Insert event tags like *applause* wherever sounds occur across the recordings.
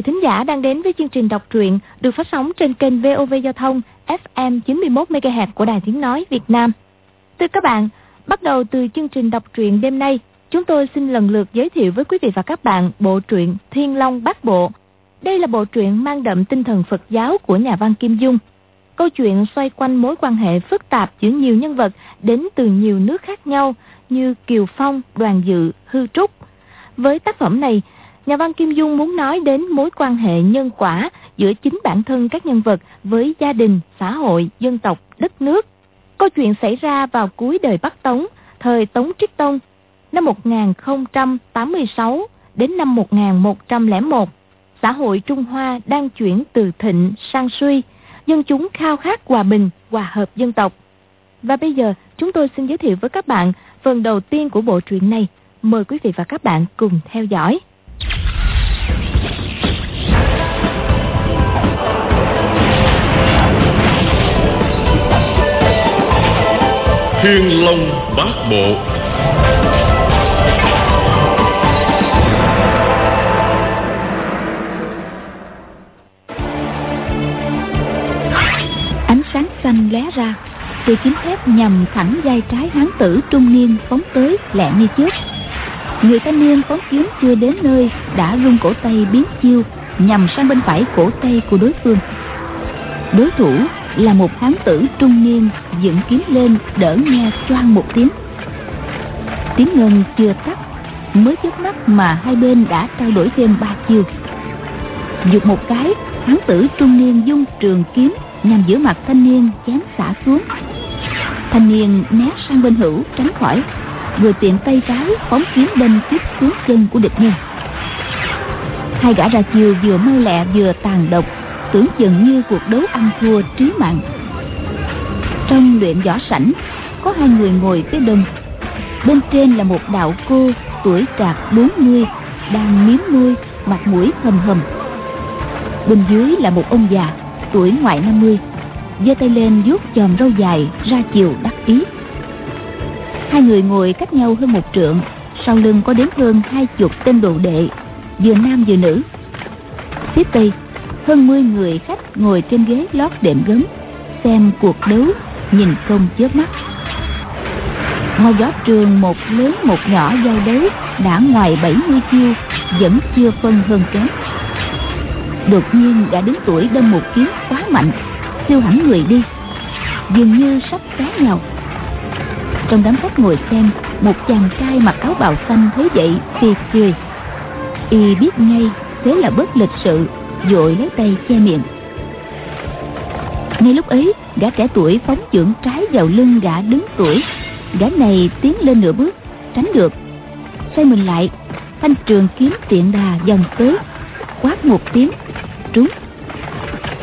vị thính giả đang đến với chương trình đọc truyện được phát sóng trên kênh VOV Giao thông FM 91 MHz của Đài Tiếng nói Việt Nam. Thưa các bạn, bắt đầu từ chương trình đọc truyện đêm nay, chúng tôi xin lần lượt giới thiệu với quý vị và các bạn bộ truyện Thiên Long Bát Bộ. Đây là bộ truyện mang đậm tinh thần Phật giáo của nhà văn Kim Dung. Câu chuyện xoay quanh mối quan hệ phức tạp giữa nhiều nhân vật đến từ nhiều nước khác nhau như Kiều Phong, Đoàn Dự, Hư Trúc. Với tác phẩm này, nhà văn Kim Dung muốn nói đến mối quan hệ nhân quả giữa chính bản thân các nhân vật với gia đình, xã hội, dân tộc, đất nước. Câu chuyện xảy ra vào cuối đời Bắc Tống, thời Tống Trích Tông, năm 1086 đến năm 1101. Xã hội Trung Hoa đang chuyển từ thịnh sang suy, dân chúng khao khát hòa bình, hòa hợp dân tộc. Và bây giờ, chúng tôi xin giới thiệu với các bạn phần đầu tiên của bộ truyện này. Mời quý vị và các bạn cùng theo dõi. Thiên Long Bát Bộ. Ánh sáng xanh lé ra, Từ kiếm thép nhằm thẳng vai trái hán tử trung niên phóng tới lẹ như trước Người thanh niên phóng kiếm chưa đến nơi Đã rung cổ tay biến chiêu, Nhằm sang bên phải cổ tay của đối phương. Đối thủ là một hán tử trung niên dựng kiếm lên đỡ nghe choang một tiếng. Tiếng ngân chưa tắt, mới chớp mắt mà hai bên đã trao đổi thêm ba chiêu. Giục một cái, hán tử trung niên dung trường kiếm nhằm giữa mặt thanh niên chém xả xuống. Thanh niên né sang bên hữu tránh khỏi vừa tiện tay trái phóng kiếm đâm tiếp xuống chân của địch nhân. Hai gã ra chiều vừa mau lẹ vừa tàn độc, tưởng chừng như cuộc đấu ăn thua trí mạng. Trong luyện võ sảnh, có hai người ngồi phía đông. Bên trên là một đạo cô tuổi trạc 40 đang miếm môi, mặt mũi hầm hầm. Bên dưới là một ông già tuổi ngoài 50 giơ tay lên vuốt chòm râu dài ra chiều đắc ý hai người ngồi cách nhau hơn một trượng, sau lưng có đến hơn hai chục tên đồ đệ, vừa nam vừa nữ. Phía tây, hơn mươi người khách ngồi trên ghế lót đệm gấm, xem cuộc đấu, nhìn không chớp mắt. Ngôi gió trường một lớn một nhỏ giao đấu, đã ngoài 70 chiêu, vẫn chưa phân hơn kém. Đột nhiên đã đến tuổi đâm một kiếm quá mạnh, siêu hẳn người đi. Dường như sắp té nhau trong đám khách ngồi xem, một chàng trai mặc áo bào xanh thấy vậy thì cười. Y biết ngay, thế là bất lịch sự vội lấy tay che miệng. Ngay lúc ấy, gã trẻ tuổi phóng chưởng trái vào lưng gã đứng tuổi. Gã này tiến lên nửa bước, tránh được. Xoay mình lại, thanh trường kiếm tiện đà dòng tới. Quát một tiếng, trúng.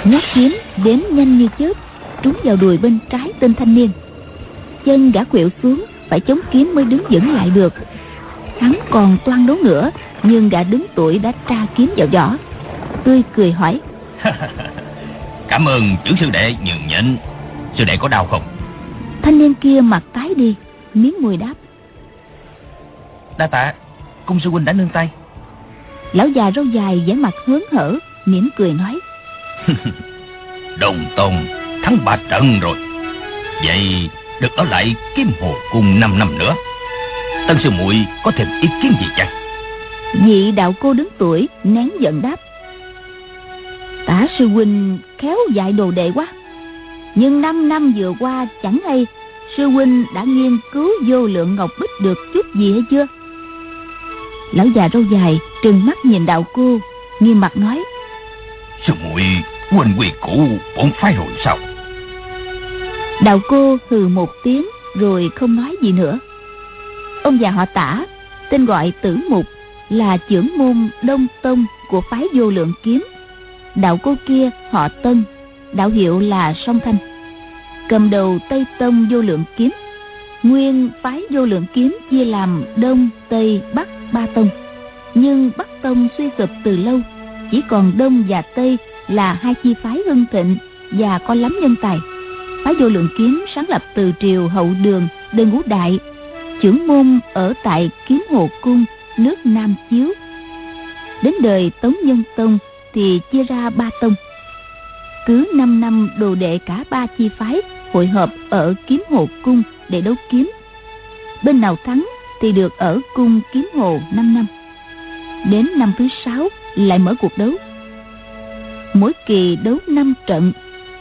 Nhát kiếm đến nhanh như chớp, trúng vào đùi bên trái tên thanh niên chân gã quẹo xuống phải chống kiếm mới đứng vững lại được. Hắn còn toan đấu nữa nhưng gã đứng tuổi đã tra kiếm vào vỏ tươi cười hỏi *laughs* Cảm ơn trưởng sư đệ nhường nhịn. Sư đệ có đau không? Thanh niên kia mặt tái đi Miếng mùi đáp Đa tạ Cung sư huynh đã nương tay. Lão già râu dài vẻ mặt hớn hở mỉm cười nói *laughs* Đồng tôn thắng ba trận rồi. Vậy được ở lại kiếm hồ cung 5 năm nữa. Tân sư muội có thêm ý kiến gì chăng? Vị đạo cô đứng tuổi nén giận đáp. Tả sư huynh khéo dạy đồ đệ quá. Nhưng 5 năm vừa qua chẳng hay Sư huynh đã nghiên cứu vô lượng ngọc bích được chút gì hay chưa? Lão già râu dài trừng mắt nhìn đạo cô Nghiêm mặt nói. Sư muội quên quy cũ bổn phái rồi sao Đạo cô hừ một tiếng Rồi không nói gì nữa. Ông già họ tả, Tên gọi tử mục, Là trưởng môn Đông Tông Của phái vô lượng kiếm. Đạo cô kia họ tân, đạo hiệu là song thanh. Cầm đầu tây tông vô lượng kiếm, nguyên phái vô lượng kiếm chia làm đông, tây, bắc, ba tông. Nhưng bắc tông suy sụp từ lâu, chỉ còn đông và tây là hai chi phái hưng thịnh và có lắm nhân tài phái vô lượng kiếm sáng lập từ triều hậu đường đơn ngũ đại trưởng môn ở tại kiếm hồ cung nước nam chiếu Đến đời Tống Nhân Tông thì chia ra ba tông. Cứ 5 năm đồ đệ cả ba chi phái hội hợp ở kiếm hồ cung để đấu kiếm. Bên nào thắng thì được ở cung kiếm hồ 5 năm. Đến năm thứ sáu lại mở cuộc đấu. Mỗi kỳ đấu 5 trận,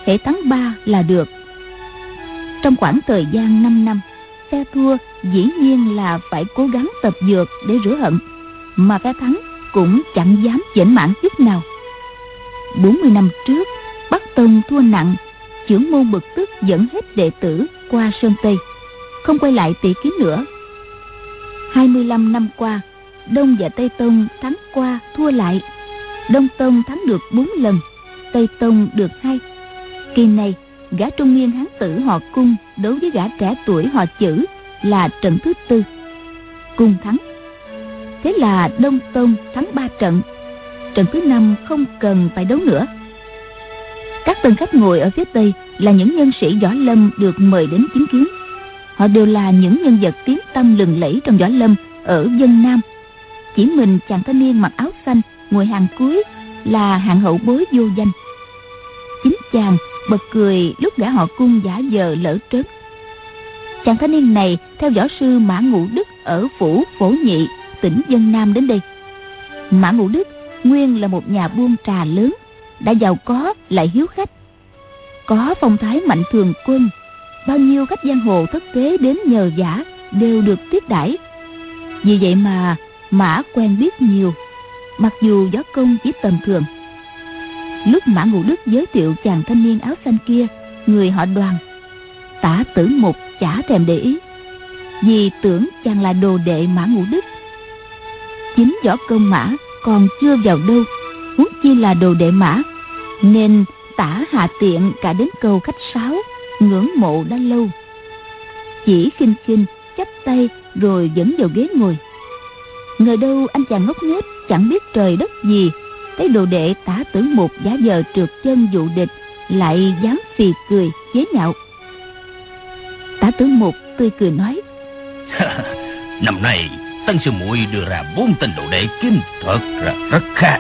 hệ thắng ba là được. Trong khoảng thời gian 5 năm, phe thua dĩ nhiên là phải cố gắng tập dược để rửa hận, mà phe thắng cũng chẳng dám chỉnh mãn chút nào. 40 năm trước, Bắc Tông thua nặng, trưởng môn bực tức dẫn hết đệ tử qua Sơn Tây, không quay lại tỷ kiến nữa. 25 năm qua, Đông và Tây Tông thắng qua thua lại. Đông Tông thắng được 4 lần, Tây Tông được hai. Kỳ này, gã trung niên hán tử họ cung đối với gã trẻ tuổi họ chữ là trận thứ tư. Cung thắng. Thế là Đông Tông thắng ba trận. Trận thứ năm không cần phải đấu nữa. Các tân khách ngồi ở phía Tây là những nhân sĩ võ lâm được mời đến chứng kiến. Họ đều là những nhân vật tiếng tâm lừng lẫy trong võ lâm ở dân Nam. Chỉ mình chàng thanh niên mặc áo xanh ngồi hàng cuối là hạng hậu bối vô danh. Chính chàng bật cười lúc gã họ cung giả giờ lỡ trớn. Chàng thanh niên này theo võ sư Mã Ngũ Đức ở phủ Phổ Nhị, tỉnh Dân Nam đến đây. Mã Ngũ Đức nguyên là một nhà buôn trà lớn, đã giàu có lại hiếu khách. Có phong thái mạnh thường quân, bao nhiêu khách giang hồ thất thế đến nhờ giả đều được tiếp đãi. Vì vậy mà Mã quen biết nhiều, mặc dù gió công chỉ tầm thường. Lúc Mã Ngũ Đức giới thiệu chàng thanh niên áo xanh kia, người họ đoàn, tả tử một chả thèm để ý, vì tưởng chàng là đồ đệ Mã Ngũ Đức. Chính võ công Mã còn chưa vào đâu, huống chi là đồ đệ Mã, nên tả hạ tiện cả đến câu khách sáo, ngưỡng mộ đã lâu. Chỉ khinh khinh chắp tay rồi dẫn vào ghế ngồi. Ngờ đâu anh chàng ngốc nghếch chẳng biết trời đất gì thấy đồ đệ tả tử một giá giờ trượt chân dụ địch, lại dám phì cười, chế nhạo. Tả tử một tươi cười nói, *laughs* năm nay, tân sư muội đưa ra bốn tên đồ đệ kiếm thật là rất khá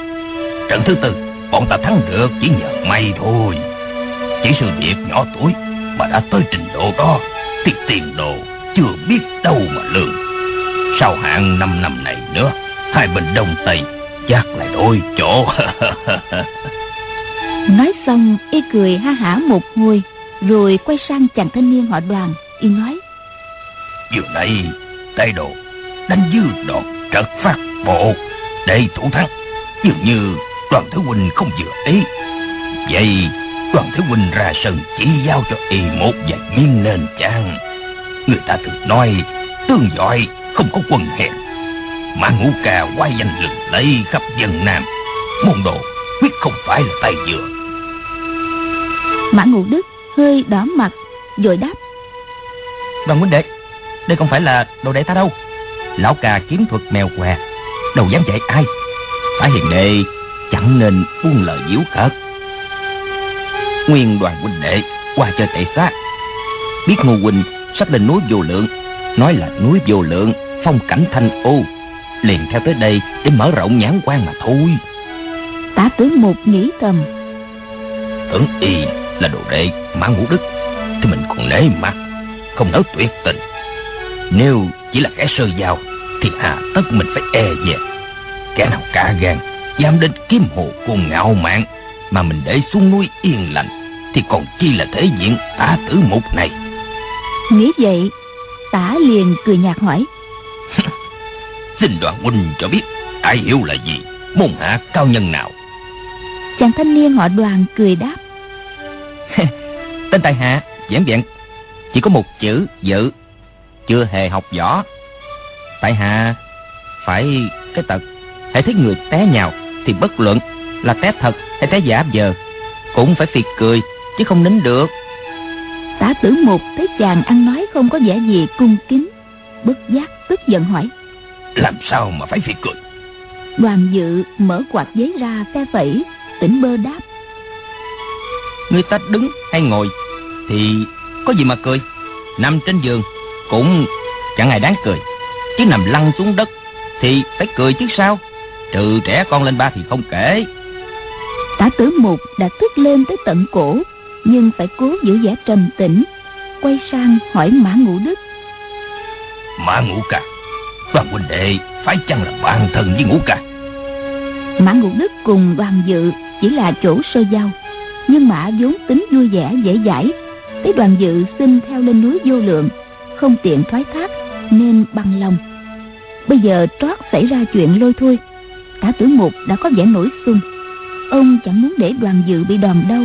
trận thứ tư, bọn ta thắng được chỉ nhờ may thôi. Chỉ sự việc nhỏ tuổi mà đã tới trình độ đó, thì tiền đồ chưa biết đâu mà lường. Sau hạn năm năm này nữa, hai bên đông tây chắc lại đôi chỗ. *laughs* Nói xong y cười ha hả một hồi rồi quay sang chàng thanh niên họ đoàn y nói. Vừa nay tay đồ đánh dư đột trật phát bộ để thủ thắng. Dường như đoàn thứ huynh không vừa ý. Vậy đoàn thứ huynh ra sân chỉ giao cho y một vài miếng nền chăng người ta thường nói tương giỏi không có quân hèn mà ngũ ca quay danh lừng lấy khắp dân Nam. Môn đồ quyết không phải là tay dừa Mã Ngũ Đức hơi đỏ mặt Rồi đáp. Đoàn huynh đệ Đây không phải là đồ đệ ta đâu. Lão ca kiếm thuật mèo què Đâu dám dạy ai. Phải hiền đệ chẳng nên buông lời diếu cợt Nguyên đoàn huynh đệ qua chơi tệ xác Biết Ngô Huynh sắp lên núi vô lượng Nói là núi vô lượng Phong cảnh thanh ô liền theo tới đây để mở rộng nhãn quan mà thôi. Tá tướng một nghĩ thầm. Tưởng y là đồ đệ mã ngũ đức thì mình còn nể mặt không nói tuyệt tình. Nếu chỉ là kẻ sơ giao thì hà tất mình phải e dè. Kẻ nào cả gan dám đến kiếm hồ cùng ngạo mạn mà mình để xuống núi yên lành thì còn chi là thể diện tả tử mục này? Nghĩ vậy tả liền cười nhạt hỏi Xin đoàn huynh cho biết Ai hiểu là gì? Môn hạ cao nhân nào? Chàng thanh niên họ đoàn cười đáp. *laughs* Tên tài hạ giản vẹn. Chỉ có một chữ dự. Chưa hề học võ. Tại hạ Phải cái tật Hãy thấy người té nhào Thì bất luận là té thật hay té giả giờ Cũng phải phiệt cười Chứ không nín được. Tả tử một thấy chàng ăn nói không có vẻ gì cung kính Bất giác tức giận hỏi làm sao mà phải phi cười? Đoàn dự mở quạt giấy ra phe phẩy Tỉnh bơ đáp. Người ta đứng hay ngồi Thì có gì mà cười. Nằm trên giường cũng chẳng ai đáng cười. Chứ nằm lăn xuống đất Thì phải cười chứ sao? Trừ trẻ con lên ba thì không kể. Tả tử mục đã tức lên tới tận cổ Nhưng phải cố giữ vẻ trầm tĩnh Quay sang hỏi Mã Ngũ Đức. Mã Ngũ Ca Đoàn huynh đệ phải chăng là bạn thân với Ngũ Ca? Mã Ngũ Đức cùng đoàn dự Chỉ là chỗ sơ giao. Nhưng Mã vốn tính vui vẻ dễ dãi Thấy đoàn dự xin theo lên núi vô lượng Không tiện thoái thác Nên bằng lòng. Bây giờ trót xảy ra chuyện lôi thôi Tả tử mục đã có vẻ nổi xung Ông chẳng muốn để đoàn dự bị đòn đau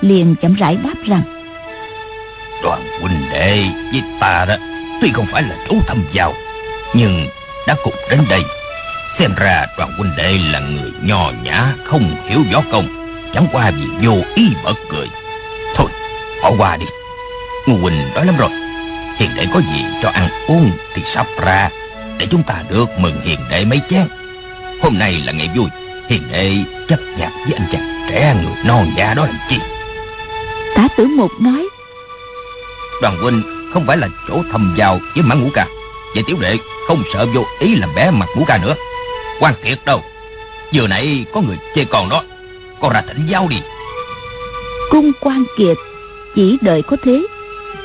Liền chậm rãi đáp rằng Đoàn huynh đệ với ta đó Tuy không phải là chủ thâm giao Nhưng đã cùng đến đây Xem ra đoàn huynh đệ là người nho nhã Không hiểu võ công Chẳng qua vì vô ý bật cười. Thôi bỏ qua đi. Ngô Quỳnh đói lắm rồi. Hiền đệ có gì cho ăn uống Thì sắp ra Để chúng ta được mừng hiền đệ mấy chén. Hôm nay là ngày vui. Hiền đệ chấp nhặt với anh chàng trẻ người non già đó làm chi? Tả tử mục nói Đoàn huynh không phải là chỗ thầm vào với mã ngũ ca Vậy tiểu đệ không sợ vô ý làm bé mặt ngũ ca nữa. Quan kiệt đâu? Vừa nãy có người chê con đó. Con ra thỉnh giáo đi. Cung quan kiệt Chỉ đợi có thế.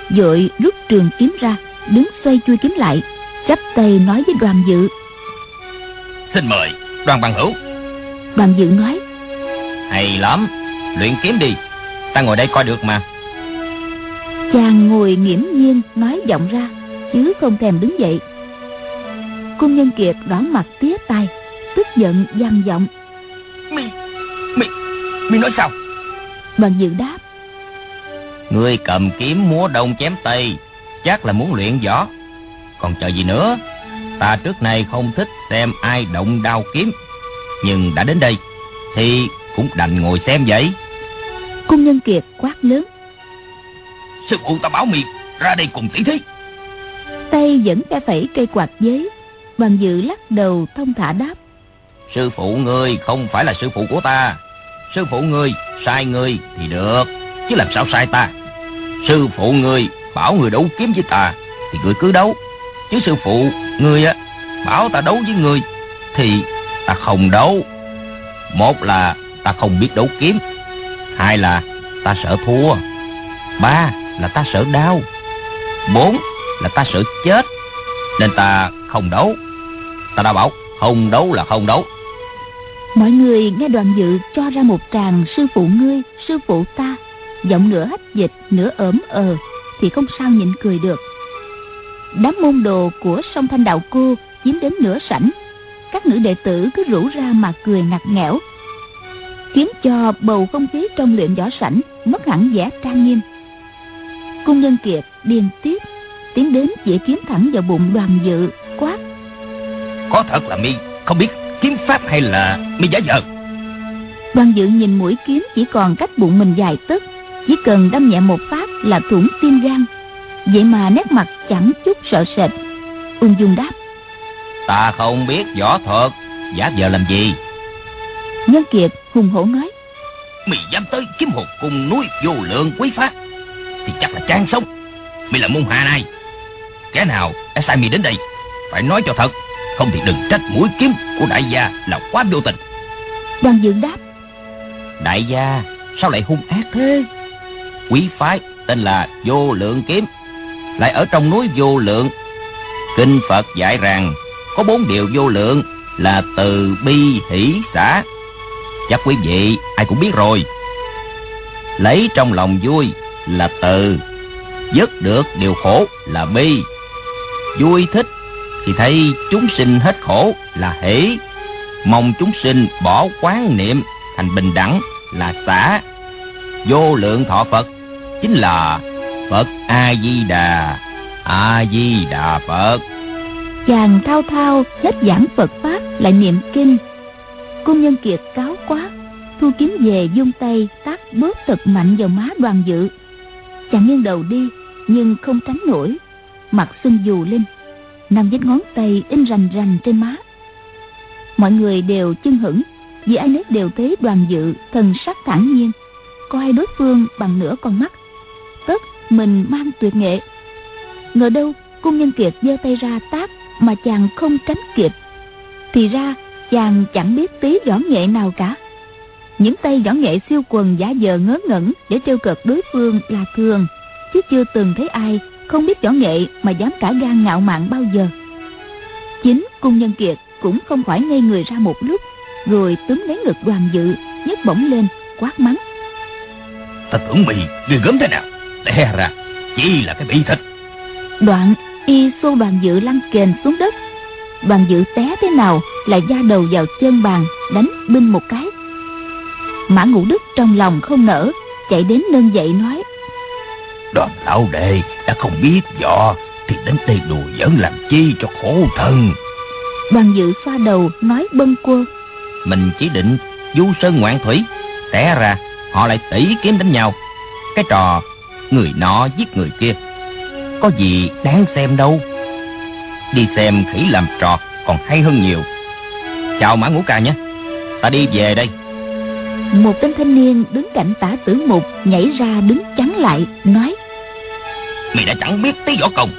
Dội rút trường kiếm ra Đứng xoay chui kiếm lại chắp tay nói với đoàn dự. Xin mời đoàn bằng hữu. Đoàn dự nói Hay lắm. Luyện kiếm đi. Ta ngồi đây coi được mà. Chàng ngồi nghiễm nhiên nói giọng ra Chứ không thèm đứng dậy. Cung nhân kiệt đỏ mặt tía tai Tức giận gian giọng. Mi Mi Mi nói sao? Đoàn dự đáp. Ngươi cầm kiếm múa đông chém tây Chắc là muốn luyện võ. Còn chờ gì nữa? Ta trước nay không thích xem ai động đao kiếm Nhưng đã đến đây Thì cũng đành ngồi xem vậy. Cung nhân kiệt quát lớn. Sư phụ ta bảo mi ra đây cùng tỷ thí Tay vẫn phe phẩy cây quạt giấy bằng dự lắc đầu thông thả đáp. Sư phụ ngươi không phải là sư phụ của ta. Sư phụ ngươi sai ngươi thì được, Chứ làm sao sai ta? Sư phụ ngươi bảo người đấu kiếm với ta Thì ngươi cứ đấu. Chứ sư phụ ngươi á, Bảo ta đấu với ngươi Thì ta không đấu. Một là ta không biết đấu kiếm, Hai là ta sợ thua, Ba là ta sợ đau. Bốn là ta sợ chết Nên ta không đấu. Ta đã bảo không đấu là không đấu. Mọi người nghe đoàn dự cho ra một tràng sư phụ ngươi, sư phụ ta. Giọng nửa hách dịch, nửa ỡm ờ Thì không sao nhịn cười được. Đám môn đồ của sông Thanh Đạo Cô chiếm đến nửa sảnh. Các nữ đệ tử cứ rủ ra mà cười ngặt nghẽo. Khiến cho bầu không khí trong luyện võ sảnh Mất hẳn vẻ trang nghiêm. Cung nhân kiệt điên tiếp Tiến đến chỉ kiếm thẳng vào bụng đoàn dự Quát. Có thật là mi không biết kiếm pháp hay là mi giả vờ. Đoàn dự nhìn mũi kiếm chỉ còn cách bụng mình dài tấc Chỉ cần đâm nhẹ một phát là thủng tim gan. Vậy mà nét mặt chẳng chút sợ sệt. Ung dung đáp. Ta không biết võ thuật Giả vờ làm gì? Nhân kiệt hùng hổ nói. Mi dám tới kiếm hồn cùng núi vô lượng quý pháp Thì chắc là trang sống. Mi là môn hạ này Kẻ nào đã sai mi đến đây Phải nói cho thật. Không thì đừng trách mũi kiếm của đại gia là quá vô tình. Đoàn dự đáp Đại gia Sao lại hung ác thế? Quý phái tên là vô lượng kiếm Lại ở trong núi vô lượng. Kinh Phật dạy rằng Có bốn điều vô lượng Là từ bi hỷ xã Chắc quý vị ai cũng biết rồi. Lấy trong lòng vui là từ Dứt được điều khổ là bi Vui thích thì thấy chúng sinh hết khổ là hỷ. Mong chúng sinh bỏ quán niệm thành bình đẳng là xã Vô lượng thọ Phật chính là Phật A-di-đà A-di-đà Phật. Chàng thao thao hết giảng Phật Pháp lại niệm kinh. Cung nhân kiệt cáo quá, Thu kiếm về dung tay tác bớt thật mạnh vào má đoàn dự. Chàng nghiêng đầu đi, Nhưng không tránh nổi. Mặt sưng dù lên. Năm vết ngón tay in rành rành trên má. Mọi người đều chưng hững vì ai nấy đều thấy đoàn dự, thần sắc thản nhiên. Coi đối phương bằng nửa con mắt. Tất mình mang tuyệt nghệ. Ngờ đâu, cung nhân kiệt giơ tay ra tác mà chàng không tránh kịp. Thì ra, chàng chẳng biết tí võ nghệ nào cả. Những tay võ nghệ siêu quần giả dờ ngớ ngẩn để trêu cợt đối phương là thường, chứ chưa từng thấy ai không biết võ nghệ mà dám cả gan ngạo mạn bao giờ. Chính cung nhân kiệt cũng không khỏi ngây người ra một lúc rồi túm lấy ngực đoàn dự nhấc bổng lên quát mắng. Ta tưởng mày ghê gớm thế nào? Té ra chỉ là cái bị thịt đoạn y xô đoàn dự lăn kềnh xuống đất. Đoàn dự té thế nào lại da đầu vào chân bàn đánh binh một cái. Mã ngũ đức trong lòng không nở chạy đến nâng dậy nói đoàn lão đệ đã không biết võ thì đến đây đùa giỡn làm chi cho khổ thân. Đoàn dự xoa đầu nói bâng quơ. Mình chỉ định du sơn ngoạn thủy. Té ra họ lại tỉ kiếm đánh nhau. Cái trò người nọ giết người kia. Có gì đáng xem đâu. Đi xem khỉ làm trò còn hay hơn nhiều. Chào Mã Ngũ Ca nhé. Ta đi về đây. Một tên thanh niên đứng cạnh tả tử mục nhảy ra đứng chắn lại nói. Mày đã chẳng biết tí võ công.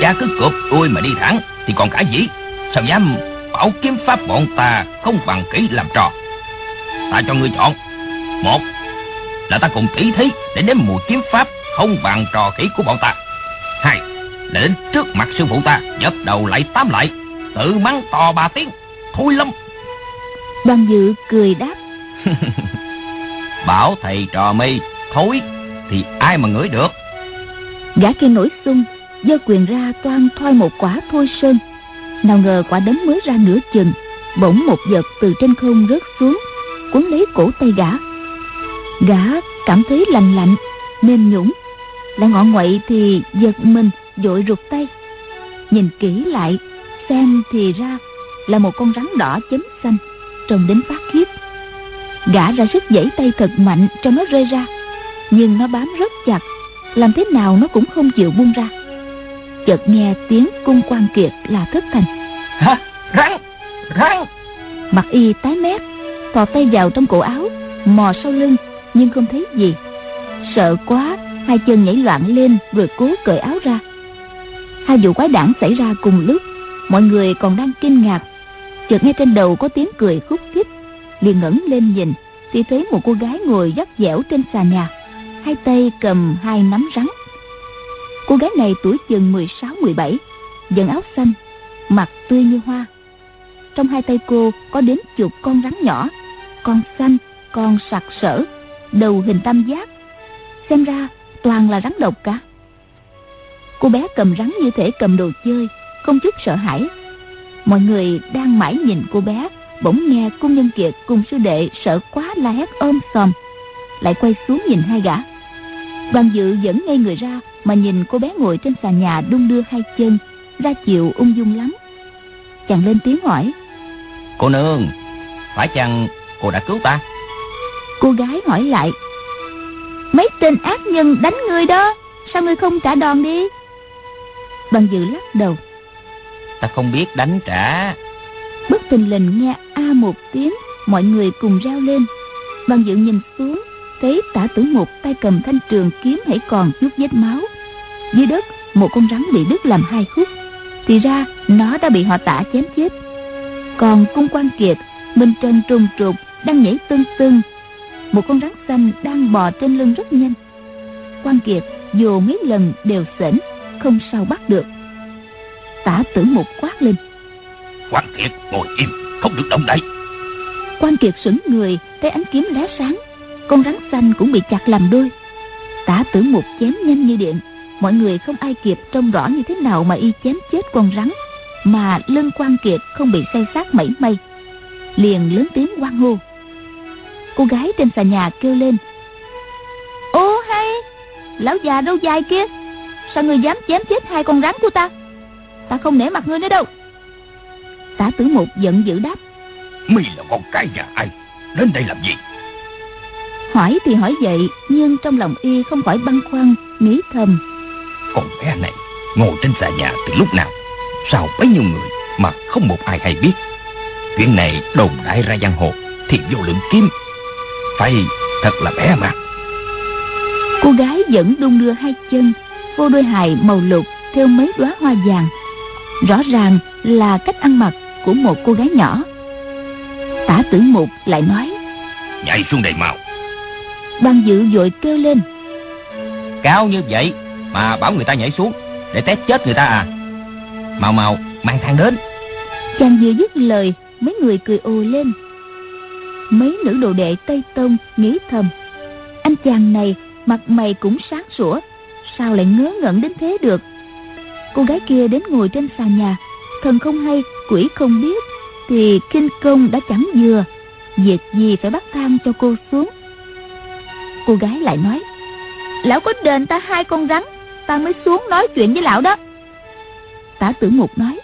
Cha cứ cụp đuôi mà đi thẳng thì còn cả gì sao dám bảo kiếm pháp bọn ta không bằng kỹ làm trò? Ta cho ngươi chọn. Một là ta cùng tỷ thí để nếm mùi kiếm pháp không bằng trò kỹ của bọn ta. Hai là đến trước mặt sư phụ ta dập đầu lại tám lại tự mắng to ba tiếng. Thôi lắm. Đoàn dự cười đáp. *laughs* Bảo thầy trò mây thối Thì ai mà ngửi được? Gã kia nổi xung giơ quyền ra toan thoi một quả thôi sơn. Nào ngờ quả đấm mới ra nửa chừng, bỗng một vật từ trên không rớt xuống, cuốn lấy cổ tay gã. Gã cảm thấy lành lạnh, mềm nhũng lại ngọ ngoậy thì giật mình vội rụt tay. Nhìn kỹ lại, xem thì ra là một con rắn đỏ chấm xanh, trông đến phát khiếp. Gã ra sức giãy tay thật mạnh cho nó rơi ra nhưng nó bám rất chặt làm thế nào nó cũng không chịu buông ra. Chợt nghe tiếng cung quan kiệt là thất thành. Hả? Rắn rắn mặt y tái mét thò tay vào trong cổ áo mò sau lưng nhưng không thấy gì. Sợ quá hai chân nhảy loạn lên vừa cố cởi áo ra. Hai vụ quái đản xảy ra cùng lúc mọi người còn đang kinh ngạc. Chợt nghe trên đầu có tiếng cười khúc khích liền ngẩng lên nhìn thì thấy một cô gái ngồi dắt dẻo trên xà nhà hai tay cầm hai nắm rắn. Cô gái này tuổi chừng 16-17 dần áo xanh, mặt tươi như hoa. Trong hai tay cô có đến chục con rắn nhỏ, con xanh, con sặc sỡ, đầu hình tam giác. Xem ra toàn là rắn độc cả. Cô bé cầm rắn như thể cầm đồ chơi, không chút sợ hãi. Mọi người đang mãi nhìn cô bé, bỗng nghe cung nhân kiệt cùng sư đệ sợ quá la hét ôm xòm lại quay xuống nhìn hai gã đoàn dự vẫn ngay người ra mà nhìn cô bé ngồi trên sàn nhà đung đưa hai chân ra chịu ung dung lắm. Chàng lên tiếng hỏi Cô nương Phải chăng cô đã cứu ta? Cô gái hỏi lại mấy tên ác nhân đánh ngươi đó sao ngươi không trả đòn đi? Đoàn dự lắc đầu Ta không biết đánh trả. Bất thình lình nghe a một tiếng mọi người cùng reo lên. Đoàn dự nhìn xuống thấy tả tử một tay cầm thanh trường kiếm hãy còn chút vết máu. Dưới đất một con rắn bị đứt làm hai khúc. Thì ra nó đã bị họ tả chém chết. Còn cung quan kiệt minh trân trùng trục đang nhảy tưng tưng. Một con rắn xanh đang bò trên lưng rất nhanh. Quan kiệt dù mấy lần đều sỉnh không sao bắt được. Tả tử một quát lên. Quan kiệt ngồi im không được động đậy. Quan kiệt sững người thấy ánh kiếm lóe sáng con rắn xanh cũng bị chặt làm đôi. Tả tử một chém nhanh như điện. Mọi người không ai kịp trông rõ như thế nào mà y chém chết con rắn, mà lân quan kiệt không bị say sát mảy may. Liền lớn tiếng quan hô. Cô gái trên xà nhà kêu lên. Ô hay, lão già đâu dài kia? Sao ngươi dám chém chết hai con rắn của ta? Ta không nể mặt ngươi nữa đâu. Tả tử một giận dữ đáp. Mi là con cái nhà ai? Đến đây làm gì? Hỏi thì hỏi vậy nhưng trong lòng y không khỏi băn khoăn nghĩ thầm. Con bé này ngồi trên xà nhà từ lúc nào? Sao bấy nhiêu người mà không một ai hay biết? Chuyện này đồn đại ra giang hồ thì vô lượng kiếm phải thật là bé mà. Cô gái vẫn đung đưa hai chân vô đôi hài màu lục theo mấy đóa hoa vàng. Rõ ràng là cách ăn mặc của một cô gái nhỏ. Tả tử mục lại nói nhảy xuống đây mau ban dự vội kêu lên. Cao như vậy mà bảo người ta nhảy xuống để tét chết người ta à. Mau mau mang thang đến. Chàng vừa dứt lời mấy người cười ồ lên. Mấy nữ đồ đệ tây tông nghĩ thầm anh chàng này mặt mày cũng sáng sủa sao lại ngớ ngẩn đến thế được? Cô gái kia đến ngồi trên sàn nhà thần không hay quỷ không biết thì kinh công đã chẳng vừa. Việc gì phải bắt thang cho cô xuống cô gái lại nói lão có đền ta hai con rắn ta mới xuống nói chuyện với lão đó. Tả tử mục nói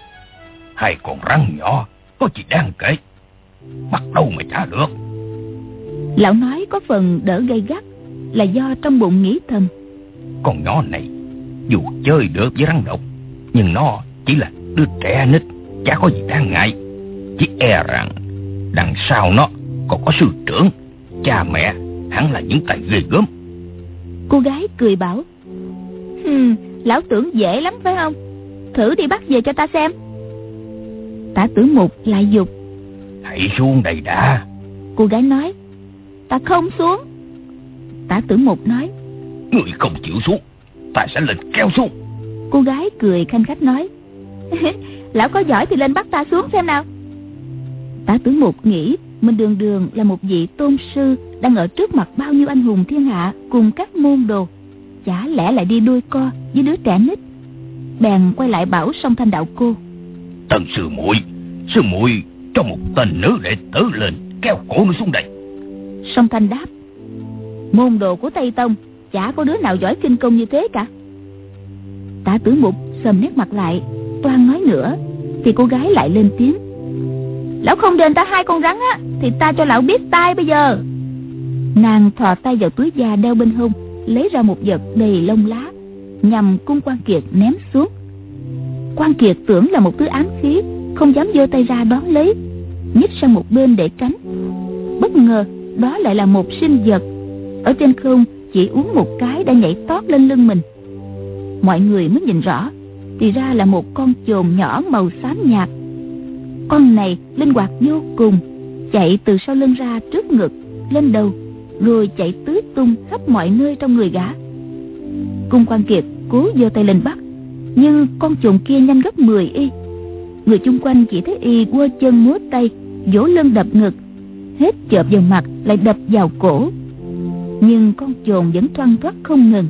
hai con rắn nhỏ có gì đáng kể? Bắt đâu mà trả được? Lão nói có phần đỡ gây gắt là do trong bụng nghĩ thầm. Con nhỏ này dù chơi được với rắn độc nhưng nó chỉ là đứa trẻ nít chả có gì đáng ngại. Chỉ e rằng đằng sau nó còn có sư trưởng cha mẹ hẳn là những tài ghê gớm. Cô gái cười bảo hmm, lão tưởng dễ lắm phải không? Thử đi bắt về cho ta xem. Tả tử mục lại dục hãy xuống đây đã. Cô gái nói ta không xuống. Tả tử mục nói người không chịu xuống ta sẽ lên kéo xuống. Cô gái cười khanh khách nói *laughs* lão có giỏi thì lên bắt ta xuống xem nào. Tả tử mục nghĩ mình đường đường là một vị tôn sư đang ở trước mặt bao nhiêu anh hùng thiên hạ cùng các môn đồ. Chả lẽ lại đi đuôi co với đứa trẻ nít? Bèn quay lại bảo song thanh đạo cô. Tần sư muội sư muội cho một tên nữ đệ tử lên kéo cổ nó xuống đây. Song thanh đáp. Môn đồ của tây tông chả có đứa nào giỏi kinh công như thế cả. Tả tử mục sầm nét mặt lại toan nói nữa thì cô gái lại lên tiếng. Lão không đền ta hai con rắn á thì ta cho lão biết tai bây giờ nàng thò tay vào túi da đeo bên hông, lấy ra một vật đầy lông lá, nhằm cung quan kiệt ném xuống. Quan kiệt tưởng là một thứ ám khí, không dám giơ tay ra đón lấy, nhích sang một bên để tránh. Bất ngờ, đó lại là một sinh vật. Ở trên không, chỉ uống một cái đã nhảy tót lên lưng mình. Mọi người mới nhìn rõ, thì ra là một con chồn nhỏ màu xám nhạt. Con này linh hoạt vô cùng, chạy từ sau lưng ra trước ngực, lên đầu rồi chạy tứ tung khắp mọi nơi trong người gã. Cung quan kiệt cố giơ tay lên bắt nhưng con chuồn kia nhanh gấp 10 y. Người chung quanh chỉ thấy y quơ chân múa tay vỗ lưng đập ngực hết chợp vào mặt lại đập vào cổ. Nhưng con chồn vẫn thoăn thoắt không ngừng.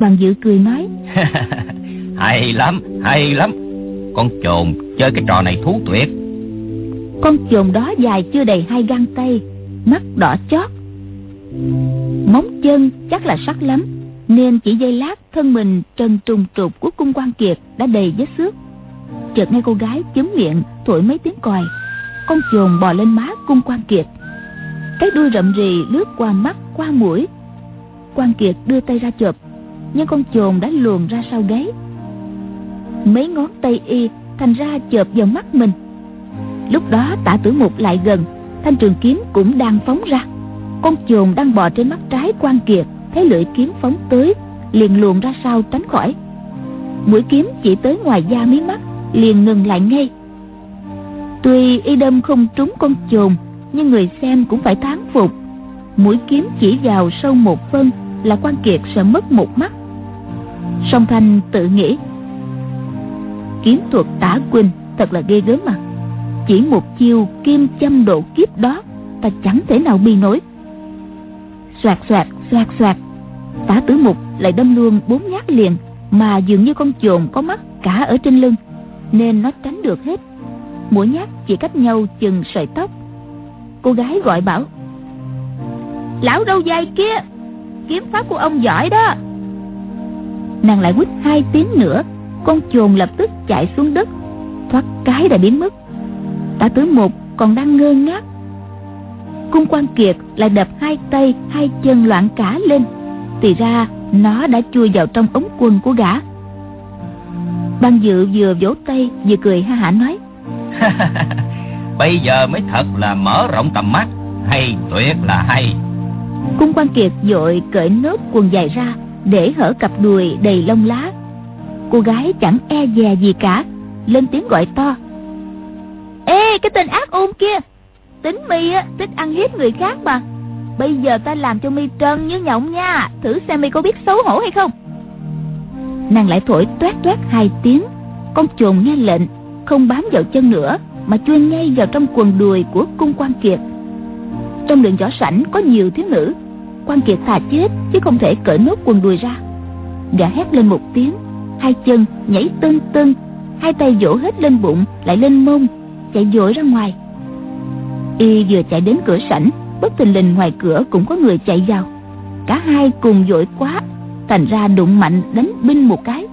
Bằng dự cười nói *laughs* hay lắm hay lắm. Con chồn chơi cái trò này thú tuyệt. Con chồn đó dài chưa đầy hai găng tay mắt đỏ chót móng chân chắc là sắc lắm, nên chỉ giây lát thân mình trần trùng trục của cung quan kiệt đã đầy vết xước. Chợt nghe cô gái chấm miệng, thổi mấy tiếng còi. Con chồn bò lên má cung quan kiệt. Cái đuôi rậm rì lướt qua mắt, qua mũi. Quan kiệt đưa tay ra chộp nhưng con chồn đã luồn ra sau gáy. Mấy ngón tay y thành ra chợp vào mắt mình. Lúc đó tả tử mục lại gần, thanh trường kiếm cũng đang phóng ra con chồn đang bò trên mắt trái quan kiệt thấy lưỡi kiếm phóng tới, liền luồn ra sau tránh khỏi. Mũi kiếm chỉ tới ngoài da mí mắt, liền ngừng lại ngay. Tuy y đâm không trúng con chồn, nhưng người xem cũng phải thán phục. Mũi kiếm chỉ vào sâu một phân, là quan kiệt sẽ mất một mắt. Song thanh tự nghĩ, kiếm thuật tả quỳnh, thật là ghê gớm mà chỉ một chiêu kim châm độ kiếp đó, ta chẳng thể nào bi nổi xoạt xoạt xoạt xoạt. Tả tử mục lại đâm luôn bốn nhát liền mà dường như con chồn có mắt cả ở trên lưng, nên nó tránh được hết. Mỗi nhát chỉ cách nhau chừng sợi tóc. Cô gái gọi bảo, lão đâu dây kia, kiếm pháp của ông giỏi đó. Nàng lại quýt hai tiếng nữa, con chồn lập tức chạy xuống đất, thoát cái đã biến mất. Tả tử một còn đang ngơ ngác cung quan kiệt lại đập hai tay hai chân loạn cả lên. Thì ra nó đã chui vào trong ống quần của gã. Ban dự vừa vỗ tay vừa cười ha hả nói. *laughs* Bây giờ mới thật là mở rộng tầm mắt. Hay tuyệt là hay. Cung quan kiệt vội cởi nốt quần dài ra để hở cặp đùi đầy lông lá. Cô gái chẳng e dè gì cả lên tiếng gọi to. Ê cái tên ác ôn kia Tính mi á, thích ăn hiếp người khác mà. Bây giờ ta làm cho mi trơn như nhộng nha. Thử xem mi có biết xấu hổ hay không. Nàng lại thổi toét toét hai tiếng. Con chuồn nghe lệnh, Không bám vào chân nữa, Mà chui ngay vào trong quần đùi của cung quan kiệt. Trong đường võ sảnh có nhiều thiếu nữ. Quan kiệt thà chết, Chứ không thể cởi nốt quần đùi ra. Gã hét lên một tiếng, Hai chân nhảy tưng tưng, Hai tay vỗ hết lên bụng, Lại lên mông, Chạy dội ra ngoài. Y vừa chạy đến cửa sảnh Bất tình lình ngoài cửa cũng có người chạy vào. Cả hai cùng dội quá Thành ra đụng mạnh đánh binh một cái.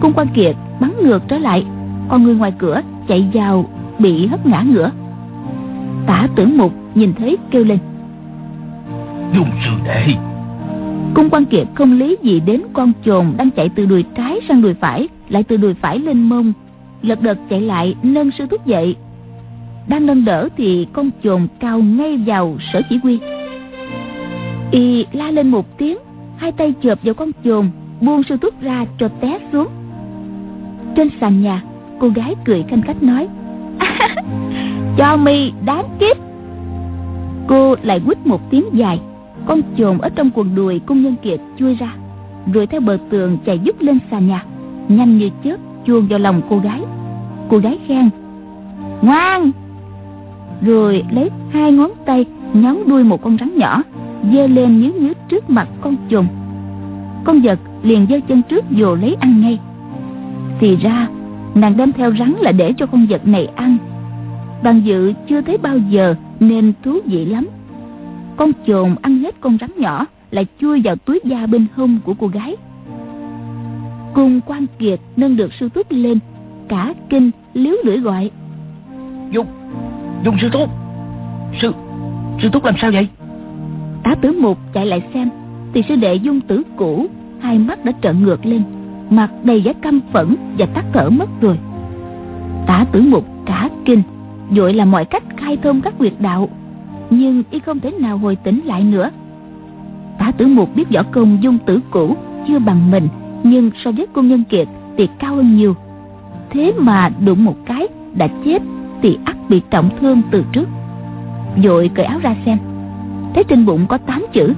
Cung quan kiệt bắn ngược trở lại Còn người ngoài cửa chạy vào Bị hất ngã ngửa Tả tử mục nhìn thấy kêu lên. Dung sư đệ Cung quan kiệt không lý gì đến con chồn Đang chạy từ đùi trái sang đùi phải Lại từ đùi phải lên mông. Lật đật chạy lại nâng sư thúc dậy đang nâng đỡ thì con chồn cao ngay vào sở chỉ huy. Y la lên một tiếng, hai tay chộp vào con chồn, buông sư thúc ra cho té xuống. Trên sàn nhà, cô gái cười khanh khách nói, *laughs* cho mi đáng kiếp. Cô lại quýt một tiếng dài, con chồn ở trong quần đùi cung nhân kiệt chui ra, rồi theo bờ tường chạy giúp lên sàn nhà, nhanh như chớp chuông vào lòng cô gái. Cô gái khen, ngoan rồi lấy hai ngón tay, nhón đuôi một con rắn nhỏ, dơ lên nhứ nhứ trước mặt con trùng con vật liền giơ chân trước vồ lấy ăn ngay. Thì ra, nàng đem theo rắn là để cho con vật này ăn. Bằng dự chưa thấy bao giờ nên thú vị lắm. Con chồn ăn hết con rắn nhỏ lại chui vào túi da bên hông của cô gái. Cùng quan kiệt nâng được sư túc lên, cả kinh liếu lưỡi gọi. Dục Dung sư thúc Sư Sư thúc làm sao vậy? Tá tử mục chạy lại xem, Thì sư đệ dung tử cũ, Hai mắt đã trợn ngược lên, Mặt đầy vẻ căm phẫn và tắt thở mất rồi. Tá tử mục cả kinh Vội là mọi cách khai thông các quyệt đạo, Nhưng y không thể nào hồi tỉnh lại nữa. Tá tử mục biết võ công dung tử cũ Chưa bằng mình, Nhưng so với cung nhân kiệt thì cao hơn nhiều. Thế mà đụng một cái đã chết tỳ ắt bị trọng thương từ trước. Vội cởi áo ra xem. Thấy trên bụng có tám chữ.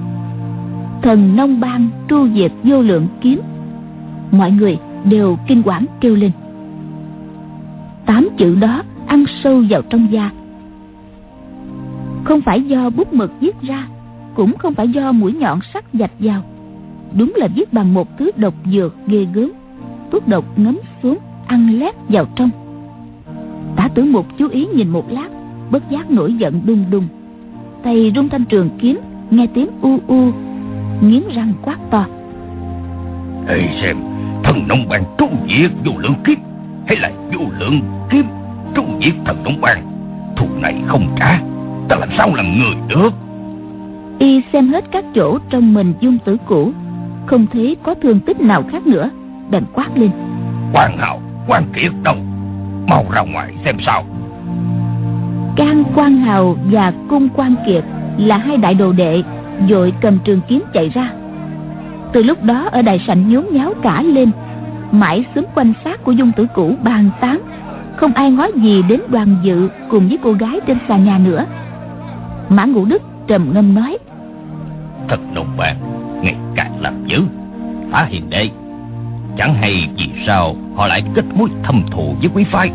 Thần nông bang tru diệt vô lượng kiếm. Mọi người đều kinh quản kêu lên. Tám chữ đó ăn sâu vào trong da. Không phải do bút mực viết ra, Cũng không phải do mũi nhọn sắc dạch vào. Đúng là viết bằng một thứ độc dược ghê gớm, Thuốc độc ngấm xuống, Ăn lét vào trong. Tả tử mục chú ý nhìn một lát Bất giác nổi giận đung đung Tay rung thanh trường kiếm Nghe tiếng u u Nghiến răng quát to. Ê xem Thần nông bang trung diệt vô lượng kiếm Hay là vô lượng kiếm Trung diệt thần nông bang? Thù này không trả Ta làm sao làm người được? Y xem hết các chỗ trong mình dung tử cũ Không thấy có thương tích nào khác nữa Bèn quát lên. Quan hào quan kiệt đâu Mau ra ngoài xem sao. Can Quan Hào và Cung Quan Kiệt Là hai đại đồ đệ Vội cầm trường kiếm chạy ra. Từ lúc đó ở đại sảnh nhốn nháo cả lên Mãi xúm quanh xác của dung tử cũ bàn tán Không ai ngó gì đến đoàn dự Cùng với cô gái trên xà nhà nữa. Mã Ngũ Đức trầm ngâm nói Thật nồng bạc Ngày càng làm dữ. Phá hiền đệ Chẳng hay vì sao họ lại kết mối thâm thù với quý phái.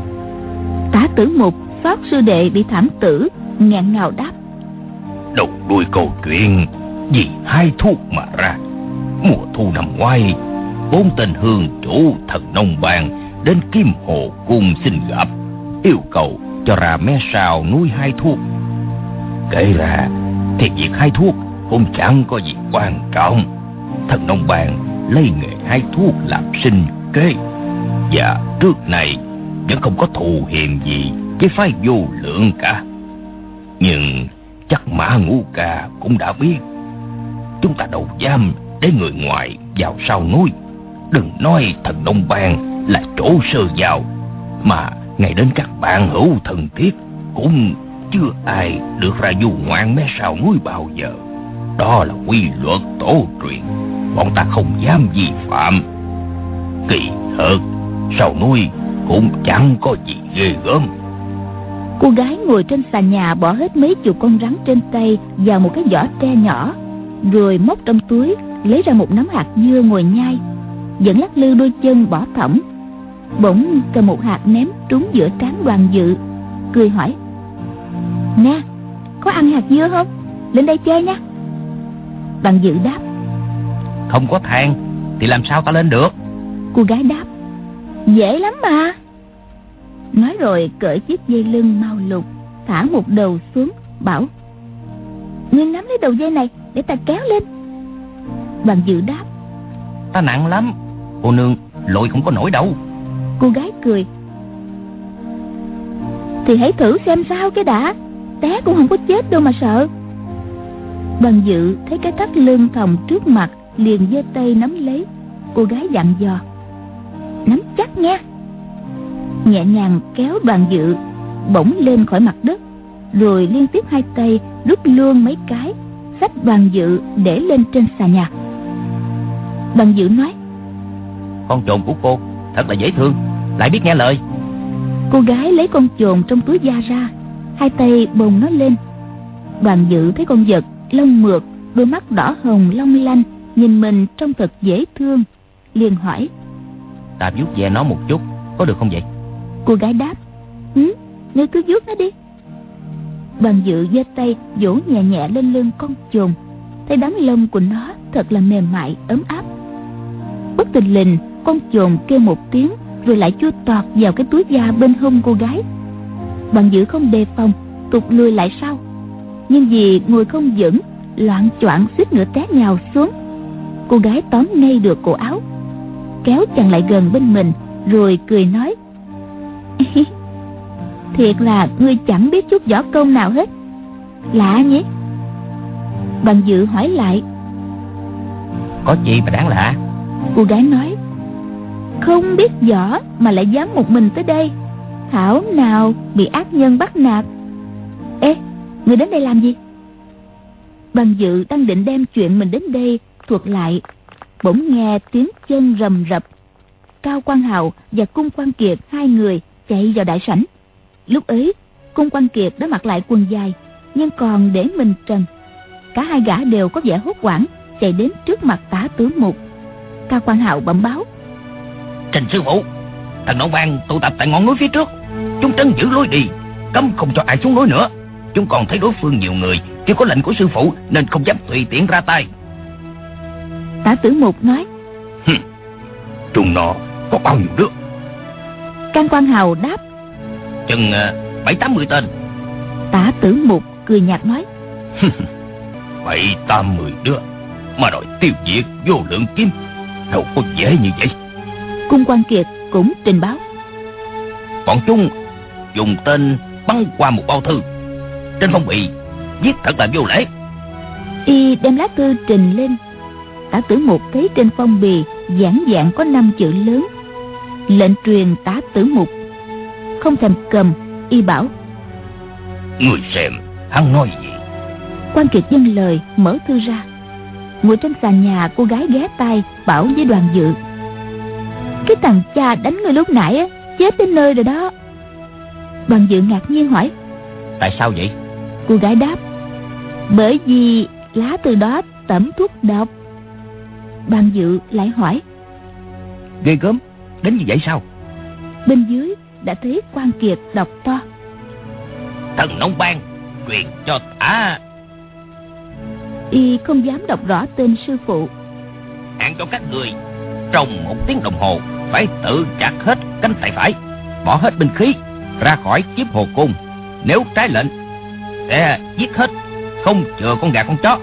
Tá tử mục Pháp sư đệ bị thảm tử nghẹn ngào đáp. Đầu đuôi câu chuyện Vì hai thuốc mà ra. Mùa thu năm ngoái Bốn tên hương chủ thần nông bàn Đến Kim Hồ Cung xin gặp Yêu cầu cho ra mé sao nuôi hai thuốc Kể ra Thì việc hai thuốc cũng chẳng có gì quan trọng. Thần nông bàn lấy nghề hai thuốc làm sinh kế. Và trước này vẫn không có thù hiềm gì với phái vô lượng cả. Nhưng chắc mã ngũ ca cũng đã biết. Chúng ta đầu giam để người ngoài vào sau núi. Đừng nói thần đông bang là chỗ sơ vào, mà ngày đến các bạn hữu thần thiết cũng chưa ai được ra du ngoạn mé sau núi bao giờ. Đó là quy luật tổ truyền bọn ta không dám vi phạm. Kỳ thật sau núi cũng chẳng có gì ghê gớm. Cô gái ngồi trên sàn nhà bỏ hết mấy chục con rắn trên tay vào một cái giỏ tre nhỏ, Rồi móc trong túi, lấy ra một nắm hạt dưa ngồi nhai, Vẫn lắc lư đôi chân bỏ thõng Bỗng cầm một hạt ném trúng giữa trán đoàn dự, Cười hỏi, Nè, có ăn hạt dưa không? Lên đây chơi nha. Đoàn dự đáp không có thang Thì làm sao ta lên được? Cô gái đáp Dễ lắm mà. Nói rồi cởi chiếc dây lưng mau lục Thả một đầu xuống Bảo Nguyên nắm lấy đầu dây này Để ta kéo lên. Đoàn dự đáp Ta nặng lắm Cô nương lội không có nổi đâu. Cô gái cười Thì hãy thử xem sao cái đã Té cũng không có chết đâu mà sợ. Đoàn dự thấy cái thắt lưng thòng trước mặt Liền giơ tay nắm lấy. Cô gái dặn dò. Nắm chắc nha. Nhẹ nhàng kéo đoàn dự Bỗng lên khỏi mặt đất Rồi liên tiếp hai tay rút luôn mấy cái Xách đoàn dự để lên trên xà nhà. Đoàn dự nói Con trồn của cô thật là dễ thương Lại biết nghe lời. Cô gái lấy con trồn trong túi da ra Hai tay bồng nó lên. Đoàn dự thấy con vật lông mượt Đôi mắt đỏ hồng long lanh Nhìn mình trông thật dễ thương. Liền hỏi. Ta vuốt ve nó một chút Có được không vậy? Cô gái đáp. Ừ, Ngươi cứ vuốt nó đi. Đoàn dự giơ tay vỗ nhẹ nhẹ lên lưng con trồn Thấy đám lông của nó thật là mềm mại ấm áp. Bất tình lình con trồn kêu một tiếng Rồi lại chui tọt vào cái túi da bên hông cô gái. Đoàn dự không đề phòng Tụt lùi lại sau. Nhưng vì ngồi không vững Loạn choạng suýt nữa té nhào xuống Cô gái tóm ngay được cổ áo. Kéo chàng lại gần bên mình Rồi cười nói *laughs* Thiệt là ngươi chẳng biết chút võ công nào hết. Lạ nhỉ? Bằng dự hỏi lại Có gì mà đáng lạ? Cô gái nói Không biết võ mà lại dám một mình tới đây. Thảo nào bị ác nhân bắt nạt? Ê Người đến đây làm gì? Bằng dự đang định đem chuyện mình đến đây Thuật lại Bỗng nghe tiếng chân rầm rập Cao quan Hào và Cung quan Kiệt hai người chạy vào đại sảnh. Lúc ấy, Cung quan Kiệt đã mặc lại quần dài, nhưng còn để mình trần. Cả hai gã đều có vẻ hốt hoảng, chạy đến trước mặt tả tướng mục. Cao quan Hạo bẩm báo. Trình sư phụ, thần nông bang tụ tập tại ngọn núi phía trước. Chúng trấn giữ lối đi, cấm không cho ai xuống núi nữa. Chúng còn thấy đối phương nhiều người, chưa có lệnh của sư phụ nên không dám tùy tiện ra tay. Tả tử mục nói. Trùng nọ có bao nhiêu đứa? Can Quang Hào đáp Chừng à, bảy tám mươi tên Tả tử mục cười nhạt nói Bảy tám mươi đứa Mà đòi tiêu diệt vô lượng kim Đâu có dễ như vậy Cung quan Kiệt cũng trình báo Bọn chúng dùng tên bắn qua một bao thư Trên phong bì Viết thật là vô lễ Y đem lá thư trình lên Tả tử mục thấy trên phong bì Giảng dạng có năm chữ lớn. Lệnh truyền tá tử mục. Không thèm cầm y bảo người xem hắn nói gì? Quan kiệt dân lời mở thư ra. Ngồi trên sàn nhà cô gái ghé tay bảo với đoàn dự cái thằng cha đánh người lúc nãy á chết đến nơi rồi đó. Đoàn dự ngạc nhiên hỏi tại sao vậy? Cô gái đáp bởi vì lá từ đó tẩm thuốc độc đoàn dự lại hỏi ghê gớm Đến như vậy sao? Bên dưới đã thấy quan kiệt đọc to Thần nông bang Truyền cho ta Y không dám đọc rõ tên sư phụ. Hạn cho các người Trong một tiếng đồng hồ Phải tự chặt hết cánh tay phải Bỏ hết binh khí Ra khỏi kiếp hồ cung. Nếu trái lệnh Sẽ giết hết Không chừa con gà con chó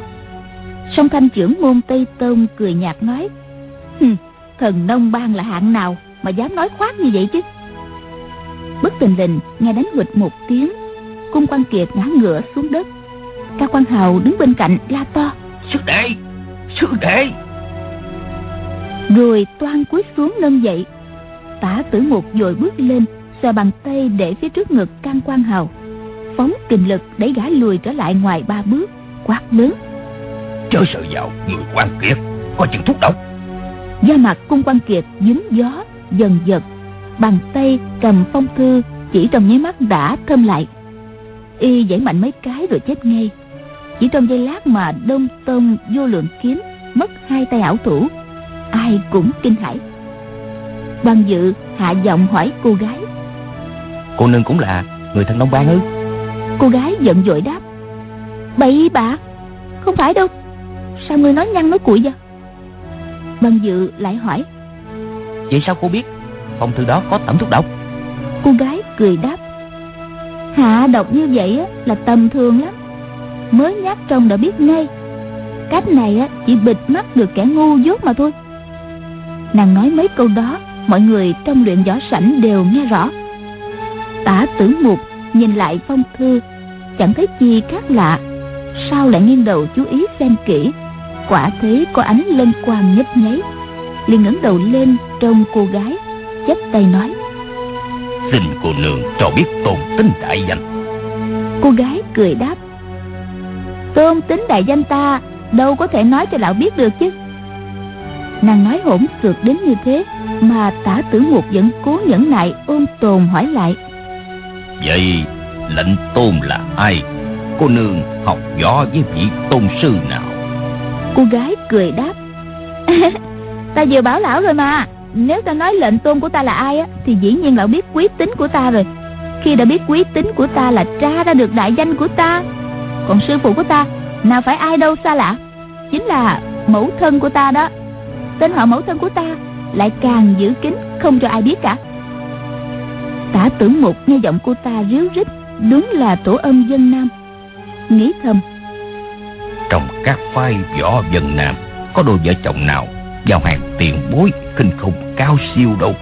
Song thanh trưởng môn Tây Tôn cười nhạt nói Thần nông bang là hạng nào mà dám nói khoác như vậy chứ? Bất tình lình nghe đánh quịch một tiếng cung quan kiệt ngã ngựa xuống đất. Ca quan hào đứng bên cạnh la to sư đệ sư đệ! Rồi toan cúi xuống nâng dậy. Tả tử một dội bước lên xòe bàn tay để phía trước ngực can quan hào. Phóng kình lực đẩy gã lùi trở lại ngoài ba bước quát lớn chớ sợ vào người quan kiệt có chừng thuốc độc da mặt cung quan kiệt dính gió dần giật. Bàn tay cầm phong thư chỉ trong nháy mắt đã thâm lại. Y giãy mạnh mấy cái rồi chết ngay. Chỉ trong giây lát mà đông tông vô lượng kiếm mất hai tay ảo thủ. Ai cũng kinh hãi. Ban dự hạ giọng hỏi cô gái. Cô nương cũng là người thân Đông Ban ư cô gái giận dội đáp. Bậy bạ không phải đâu sao ngươi nói nhăn nói cuội vậy? Ban dự lại hỏi. Vậy sao cô biết? Phong thư đó có tẩm thuốc độc. Cô gái cười đáp. Hạ độc như vậy á, là tầm thường lắm. Mới nhát trong đã biết ngay. Cách này á, chỉ bịt mắt được kẻ ngu dốt mà thôi. Nàng nói mấy câu đó mọi người trong luyện võ sảnh đều nghe rõ. Tả tử mục nhìn lại phong thư chẳng thấy chi khác lạ. Sao lại nghiêng đầu chú ý xem kỹ quả thấy có ánh lân quang nhấp nháy. Liền ngẩng đầu lên trông cô gái chắp tay nói Xin cô nương cho biết tôn tính đại danh. Cô gái cười đáp tôn tính đại danh ta đâu có thể nói cho lão biết được chứ. Nàng nói hỗn xược đến như thế mà tả tử mục vẫn cố nhẫn nại ôn tồn hỏi lại Vậy lệnh tôn là ai? Cô nương học võ với vị tôn sư nào cô gái cười đáp. *laughs* Ta vừa bảo lão rồi mà. Nếu ta nói lệnh tôn của ta là ai á, thì dĩ nhiên lão biết quý tính của ta rồi. Khi đã biết quý tính của ta là tra ra được đại danh của ta, còn sư phụ của ta, nào phải ai đâu xa lạ. Chính là mẫu thân của ta đó. Tên họ mẫu thân của ta lại càng giữ kín, không cho ai biết cả. Tả tưởng mục nghe giọng cô ta ríu rít, đúng là tổ âm dân nam. Nghĩ thầm trong các phái võ dân nam. Có đôi vợ chồng nào Giao hàng tiền bối khinh khủng cao siêu đâu?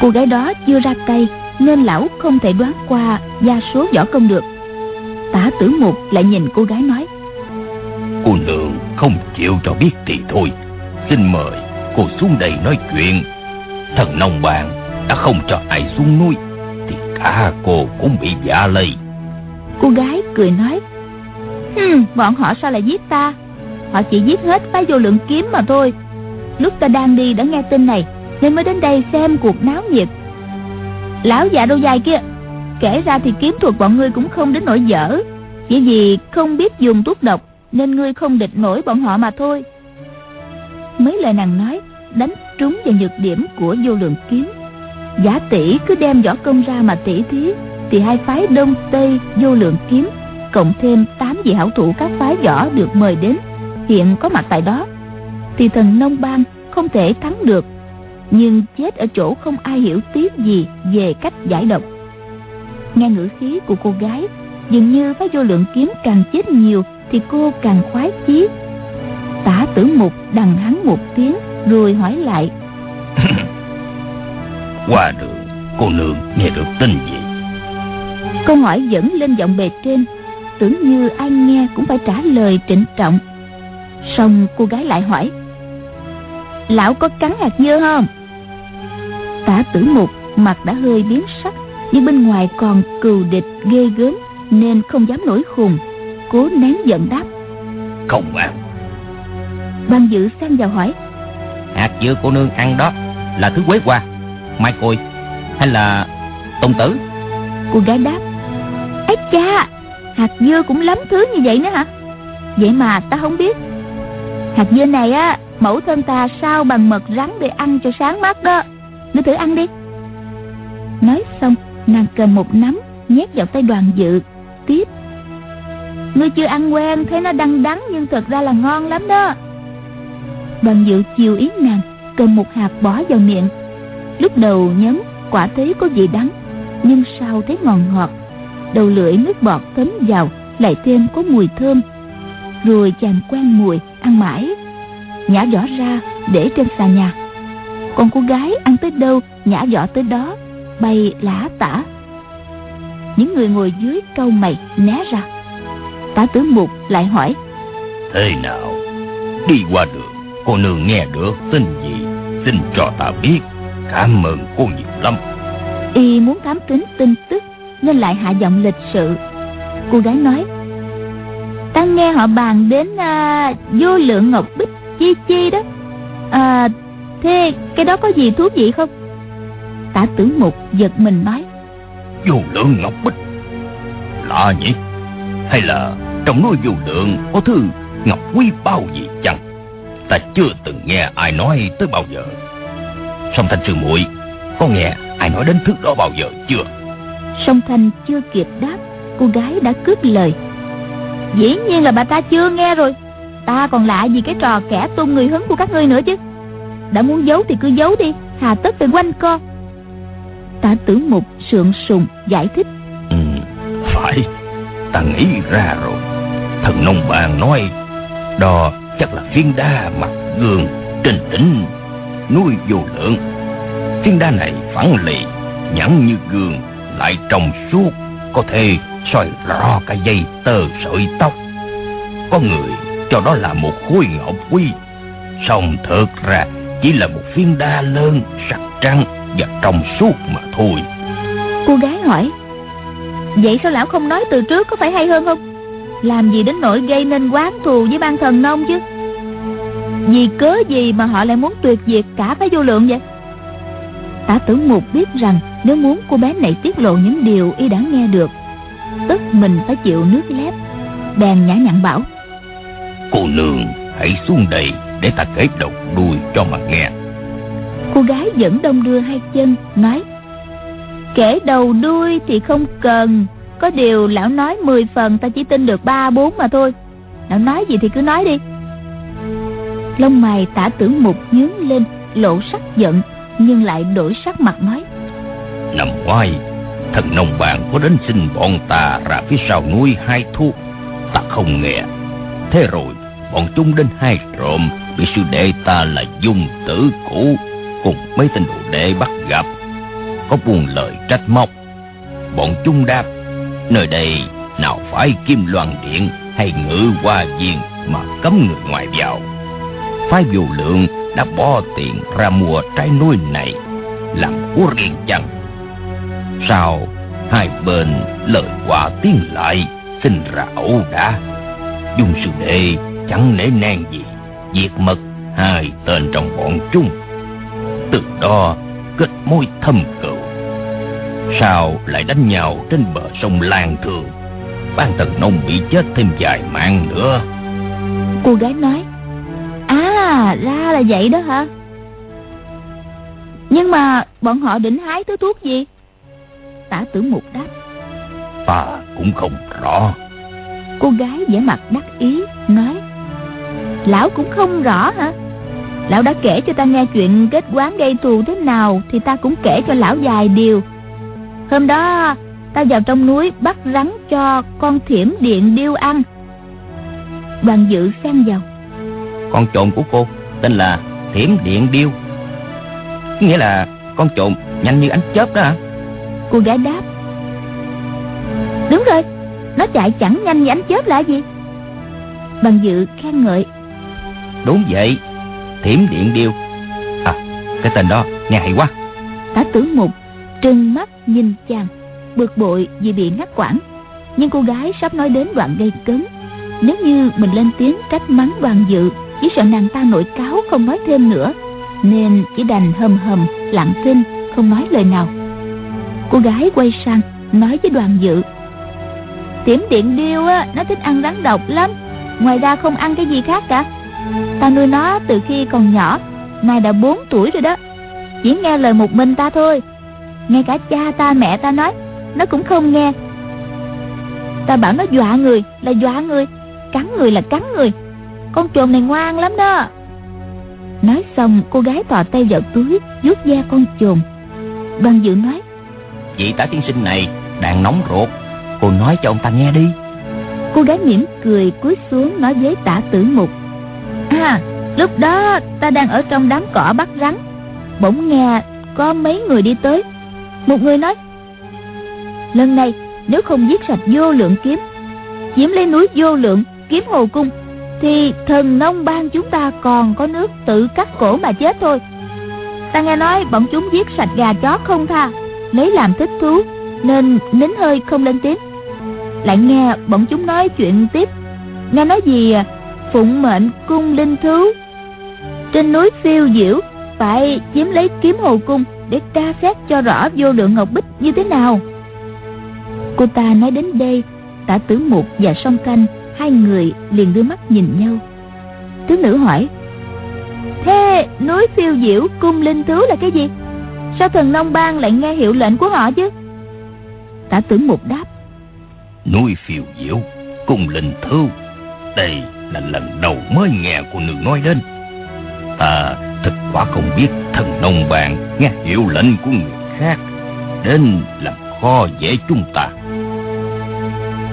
Cô gái đó chưa ra tay nên lão không thể đoán qua gia số võ công được. Tả tử mục lại nhìn cô gái nói Cô nương không chịu cho biết thì thôi. Xin mời cô xuống đây nói chuyện. Thần nông bàn đã không cho ai xuống núi Thì cả cô cũng bị dạ lây. Cô gái cười nói hừ bọn họ sao lại giết ta? Họ chỉ giết hết phái vô lượng kiếm mà thôi. Lúc ta đang đi đã nghe tin này, nên mới đến đây xem cuộc náo nhiệt. Lão già đâu dài kia, kể ra thì kiếm thuật bọn ngươi cũng không đến nỗi dở. Chỉ vì không biết dùng thuốc độc, nên ngươi không địch nổi bọn họ mà thôi. Mấy lời nàng nói, đánh trúng vào nhược điểm của vô lượng kiếm. Giả tỷ cứ đem võ công ra mà tỷ thí, thì hai phái đông tây vô lượng kiếm cộng thêm tám vị hảo thủ các phái võ được mời đến. Hiện có mặt tại đó. Thì thần nông bang không thể thắng được nhưng chết ở chỗ không ai hiểu tiếc gì về cách giải độc. Nghe ngữ khí của cô gái dường như phái vô lượng kiếm càng chết nhiều thì cô càng khoái chí. Tả tử mục đằng hắn một tiếng rồi hỏi lại. *laughs* Qua đường cô nương nghe được tin gì? Câu hỏi dẫn lên giọng bề trên tưởng như ai nghe cũng phải trả lời trịnh trọng. Xong cô gái lại hỏi lão có cắn hạt dưa không? Tả tử mục mặt đã hơi biến sắc nhưng bên ngoài còn cừu địch ghê gớm nên không dám nổi khùng cố nén giận đáp. Không ăn ban dự xen vào hỏi Hạt dưa cô nương ăn đó Là thứ quế qua Mai côi Hay là tông tử? Cô gái đáp ấy cha hạt dưa cũng lắm thứ như vậy nữa hả? Vậy mà ta không biết. Hạt dưa này á, mẫu thân ta sao bằng mật rắn để ăn cho sáng mắt đó. Ngươi thử ăn đi. Nói xong, nàng cầm một nắm, nhét vào tay đoàn dự. Tiếp. Ngươi chưa ăn quen thấy nó đắng đắng nhưng thật ra là ngon lắm đó. Đoàn dự chiều ý nàng, cầm một hạt bỏ vào miệng. Lúc đầu nhấm quả thấy có vị đắng, nhưng sau thấy ngọt ngọt đầu lưỡi nước bọt thấm vào lại thêm có mùi thơm. Rồi chàng quen mùi ăn mãi nhả vỏ ra để trên xà nhà. Còn cô gái ăn tới đâu nhả vỏ tới đó bay lả tả. Những người ngồi dưới câu mày né ra. Tả tử mục lại hỏi Thế nào? Đi qua đường Cô nương nghe được tin gì? Xin cho ta biết. Cảm ơn cô nhiều lắm. Y muốn thám tính tin tức nên lại hạ giọng lịch sự. Cô gái nói ta nghe họ bàn đến à, vô lượng ngọc bích chi chi đó. À, thế cái đó có gì thú vị không? Tả tử mục giật mình nói Vô lượng ngọc bích? Lạ nhỉ? Hay là trong núi vô lượng Có thứ ngọc quý bao gì chăng? Ta chưa từng nghe ai nói tới bao giờ. Song Thanh Sư muội Có nghe ai nói đến thứ đó bao giờ chưa? Song Thanh chưa kịp đáp Cô gái đã cướp lời. Dĩ nhiên là bà ta chưa nghe rồi. Ta còn lạ gì cái trò kẻ tung người hứng của các ngươi nữa chứ. Đã muốn giấu thì cứ giấu đi Hà tất phải quanh co. Tả tử mục sượng sùng giải thích. Ừ, Phải. Ta nghĩ ra rồi. Thần nông bàn nói Đó chắc là phiên đa mặt gương Trên đỉnh núi vô lượng. Phiên đa này phẳng lì Nhẵn như gương lại trong suốt, Có thể soi rõ cả dây tơ sợi tóc. Có người cho đó là một khối ngọc quý Xong thật ra, chỉ là một phiên đa lớn sặc trắng và trong suốt mà thôi. Cô gái hỏi, Vậy sao lão không nói từ trước có phải hay hơn không? Làm gì đến nỗi gây nên quán thù với ban thần nông chứ? Vì cớ gì mà họ lại muốn tuyệt diệt cả phái vô lượng vậy? Tả tử mục biết rằng nếu muốn cô bé này tiết lộ những điều y đã nghe được Tức mình phải chịu nước lép. Bèn nhã nhặn bảo Cô nương hãy xuống đây Để ta kể đầu đuôi cho mà nghe. Cô gái vẫn đông đưa hai chân Nói Kể đầu đuôi thì không cần. Có điều lão nói 10 phần Ta chỉ tin được ba bốn mà thôi. Lão nói gì thì cứ nói đi. Lông mày tả tử mục nhướng lên Lộ sắc giận Nhưng lại đổi sắc mặt nói Năm ngoái Thần nông bạn có đến xin bọn ta ra phía sau núi hai thuốc Ta không nghe. Thế rồi, bọn chúng đến hai trộm, Bị sư đệ ta là dung tử cũ Cùng mấy tên đồ đệ bắt gặp. Có buồn lời trách móc. Bọn chúng đáp, Nơi đây nào phải kim loan điện Hay ngự hoa viên Mà cấm người ngoài vào. Phái vô lượng đã bỏ tiền ra mua trái núi này, Làm của riêng chăng? Sao hai bên lời quả tiếng lại Sinh ra ẩu đã. Dung sư đệ chẳng nể nang gì Diệt mật hai tên trong bọn chúng. Từ đó kết mối thâm cựu Sao lại đánh nhau trên bờ sông Lan Thường Ban tần nông bị chết thêm vài mạng nữa. Cô gái nói À ra là vậy đó hả? Nhưng mà bọn họ định hái thứ thuốc gì? Tả tử mục đáp. Ta cũng không rõ. Cô gái vẻ mặt đắc ý Nói Lão cũng không rõ hả? Lão đã kể cho ta nghe chuyện kết quán gây thù thế nào Thì ta cũng kể cho lão vài điều. Hôm đó ta vào trong núi bắt rắn cho con thiểm điện điêu ăn. Đoàn dự xen vào. Con trộm của cô tên là thiểm điện điêu. Nghĩa là con trộm nhanh như ánh chớp đó hả Cô gái đáp. Đúng rồi Nó chạy chẳng nhanh như ánh chớp là gì? Bằng dự khen ngợi. Đúng vậy Thiểm điện điêu. À cái tên đó nghe hay quá. Tả tử mục trừng mắt nhìn chàng Bực bội vì bị ngắt quãng. Nhưng cô gái sắp nói đến đoạn gây cấn. Nếu như mình lên tiếng trách mắng đoàn dự Chỉ sợ nàng ta nội cáo không nói thêm nữa. Nên chỉ đành hầm hầm lặng thinh Không nói lời nào Cô gái quay sang, nói với đoàn dự. Tiểm điện điêu á, Nó thích ăn rắn độc lắm. Ngoài ra không ăn cái gì khác cả. Ta nuôi nó từ khi còn nhỏ, Nay đã 4 tuổi rồi đó. Chỉ nghe lời một mình ta thôi. Ngay cả cha ta, mẹ ta nói, Nó cũng không nghe. Ta bảo nó dọa người là dọa người, Cắn người là cắn người. Con trồn này ngoan lắm đó. Nói xong, cô gái tỏ tay vào túi, vuốt da con trồn. Đoàn dự nói Vị tả tiên sinh này đang nóng ruột. Cô nói cho ông ta nghe đi. Cô gái mỉm cười cúi xuống nói với tả tử mục. À lúc đó ta đang ở trong đám cỏ bắt rắn. Bỗng nghe có mấy người đi tới. Một người nói, Lần này, nếu không giết sạch vô lượng kiếm, Chiếm lấy núi vô lượng, kiếm hồ cung, Thì thần nông ban chúng ta còn có nước tự cắt cổ mà chết thôi. Ta nghe nói bọn chúng giết sạch gà chó không tha. Lấy làm thích thú Nên nín hơi không lên tiếng. Lại nghe bọn chúng nói chuyện tiếp. Nghe nói gì à, Phụng mệnh cung linh thú. Trên núi phiêu diễu Phải chiếm lấy kiếm hồ cung Để tra xét cho rõ vô lượng ngọc bích như thế nào. Cô ta nói đến đây Tả tử mục và song canh Hai người liền đưa mắt nhìn nhau. Tướng nữ hỏi Thế núi phiêu diễu cung linh thú là cái gì? Sao thần Long Bang lại nghe hiệu lệnh của họ chứ? Tả tử mục đáp. Núi phiêu diễu cung linh thứ Đây là lần đầu mới nghe cô nương nói đến. Ta thật quả không biết thần nông bàn nghe hiệu lệnh của người khác Đến làm khó dễ chúng ta.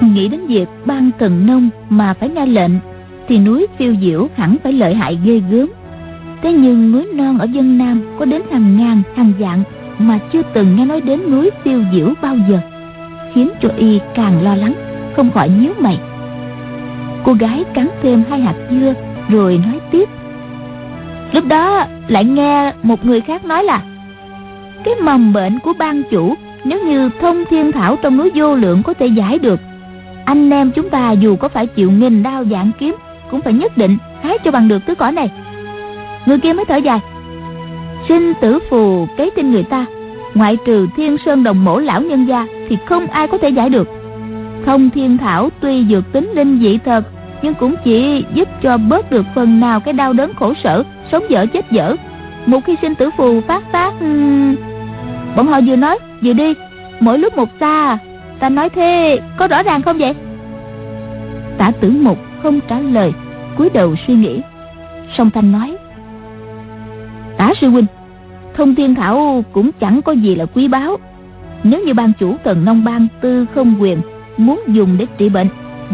Nghĩ đến việc ban thần nông mà phải nghe lệnh Thì núi phiêu diễu hẳn phải lợi hại ghê gớm Thế nhưng núi non ở dân Nam có đến hàng ngàn, hàng vạn Mà chưa từng nghe nói đến núi tiêu diễu bao giờ Khiến cho y càng lo lắng Không khỏi nhíu mày. Cô gái cắn thêm hai hạt dưa Rồi nói tiếp. Lúc đó lại nghe một người khác nói là Cái mầm bệnh của ban chủ Nếu như thông thiên thảo trong núi vô lượng có thể giải được Anh em chúng ta dù có phải chịu nghìn đau dạng kiếm Cũng phải nhất định hái cho bằng được thứ cỏ này. Người kia mới thở dài. Sinh tử phù kế trên người ta. Ngoại trừ thiên sơn đồng mổ lão nhân gia Thì không ai có thể giải được. Thông thiên thảo tuy dược tính linh dị thật, Nhưng cũng chỉ giúp cho bớt được phần nào Cái đau đớn khổ sở, Sống dở chết dở. Một khi sinh tử phù phát tác. Ừ, bọn họ vừa nói, vừa đi. Mỗi lúc một xa, Ta nói thế, có rõ ràng không vậy? Tả tử mục không trả lời, cúi đầu suy nghĩ. Song Thanh nói Tả sư huynh. Thông thiên thảo cũng chẳng có gì là quý báu. Nếu như ban chủ tần nông ban tư không quyền Muốn dùng để trị bệnh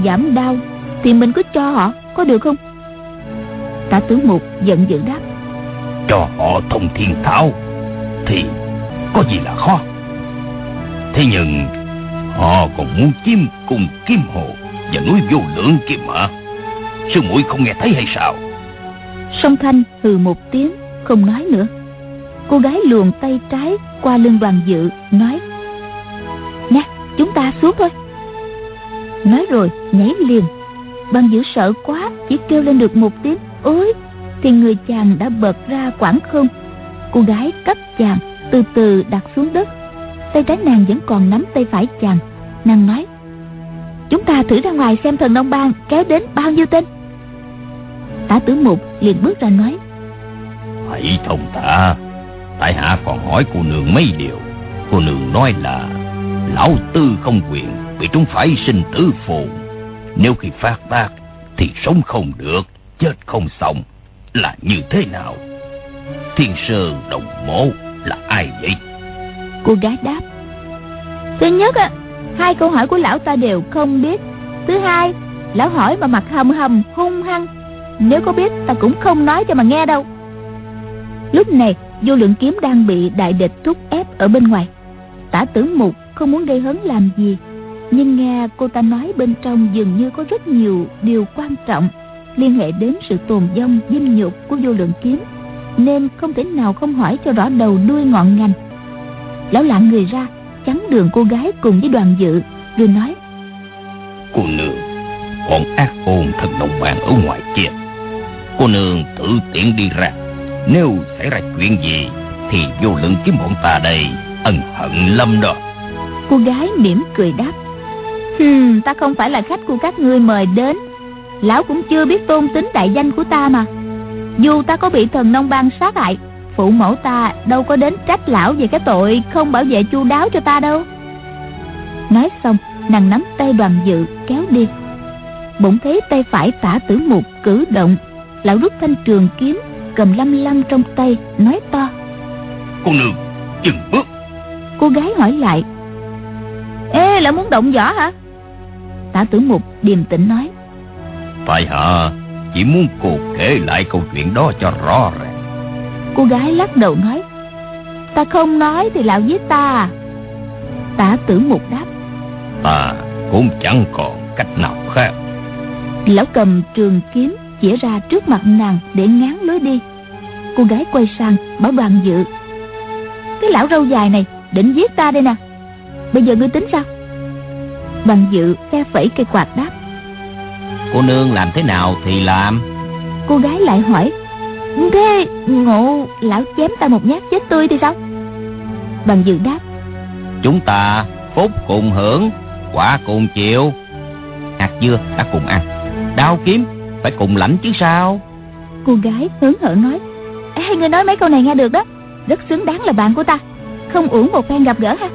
Giảm đau Thì mình cứ cho họ có được không? Tả tướng mục giận dữ đáp. Cho họ thông thiên thảo Thì có gì là khó? Thế nhưng Họ còn muốn chiếm cùng kim hồ Và núi vô lượng kia mà. Sư muội không nghe thấy hay sao? Song Thanh hừ một tiếng không nói nữa. Cô gái luồn tay trái qua lưng đoàn dự, Nói, Nè, chúng ta xuống thôi. Nói rồi, nhảy liền. Đoàn dự sợ quá, Chỉ kêu lên được một tiếng, ôi! Thì người chàng đã bật ra quảng không. Cô gái cấp chàng, Từ từ đặt xuống đất. Tay trái nàng vẫn còn nắm tay phải chàng. Nàng nói, Chúng ta thử ra ngoài xem thần Đông Bang kéo đến bao nhiêu tên. Tả tử mục liền bước ra nói Hãy thông thả Tại hạ còn hỏi cô nương mấy điều. Cô nương nói là, Lão tư không quyền Bị chúng phải sinh tử phù Nếu khi phát tác Thì sống không được, Chết không xong. Là như thế nào? Thiên sơ đồng mộ là ai vậy? Cô gái đáp, Thứ nhất á, Hai câu hỏi của lão ta đều không biết. Thứ hai, Lão hỏi mà mặt hầm hầm hung hăng. Nếu có biết, ta cũng không nói cho mà nghe đâu. Lúc này, vô lượng kiếm đang bị đại địch thúc ép ở bên ngoài. Tả tử mục không muốn gây hấn làm gì, Nhưng nghe cô ta nói bên trong dường như có rất nhiều điều quan trọng Liên hệ đến sự tồn vong, dinh nhục của vô lượng kiếm, Nên không thể nào không hỏi cho rõ đầu đuôi ngọn ngành. Lão lạng người ra, chắn đường cô gái cùng với đoàn dự, Rồi nói, Cô nương Bọn ác ôn thật đồng bàn ở ngoài kia. Cô nương tự tiện đi ra. Nếu xảy ra chuyện gì Thì vô lượng kiếm bọn ta đây Ân hận lâm đó. Cô gái mỉm cười đáp Hmm, ta không phải là khách của các ngươi mời đến. Lão cũng chưa biết tôn tính đại danh của ta mà. Dù ta có bị thần nông bang sát hại Phụ mẫu ta đâu có đến trách lão về cái tội Không bảo vệ chu đáo cho ta đâu. Nói xong Nàng nắm tay đoàn dự kéo đi. Bỗng thấy tay phải tả tử mục cử động Lão rút thanh trường kiếm Cầm lăm lăm trong tay Nói to. Cô nương dừng bước. Cô gái hỏi lại. Ê là muốn động võ hả? Tả tử mục điềm tĩnh nói. Tại hạ chỉ muốn cô kể lại câu chuyện đó cho rõ ràng. Cô gái lắc đầu nói. Ta không nói thì lão giết ta. Tả tử mục đáp. Ta cũng chẳng còn cách nào khác. Lão cầm trường kiếm Chỉa ra trước mặt nàng để ngán lối đi. Cô gái quay sang bảo đoàn dự Cái lão râu dài này định giết ta đây nè. Bây giờ ngươi tính sao? Đoàn dự phe phẩy cây quạt đáp Cô nương làm thế nào thì làm? Cô gái lại hỏi Thế ngộ lão chém ta một nhát chết tươi thì sao? Đoàn dự đáp Chúng ta phúc cùng hưởng Quả cùng chịu. Hạt dưa đã cùng ăn. Đao kiếm phải cùng lãnh chứ sao? Cô gái hớn hở nói Ê, Người nói mấy câu này nghe được đó. Rất xứng đáng là bạn của ta. Không uổng một phen gặp gỡ ha.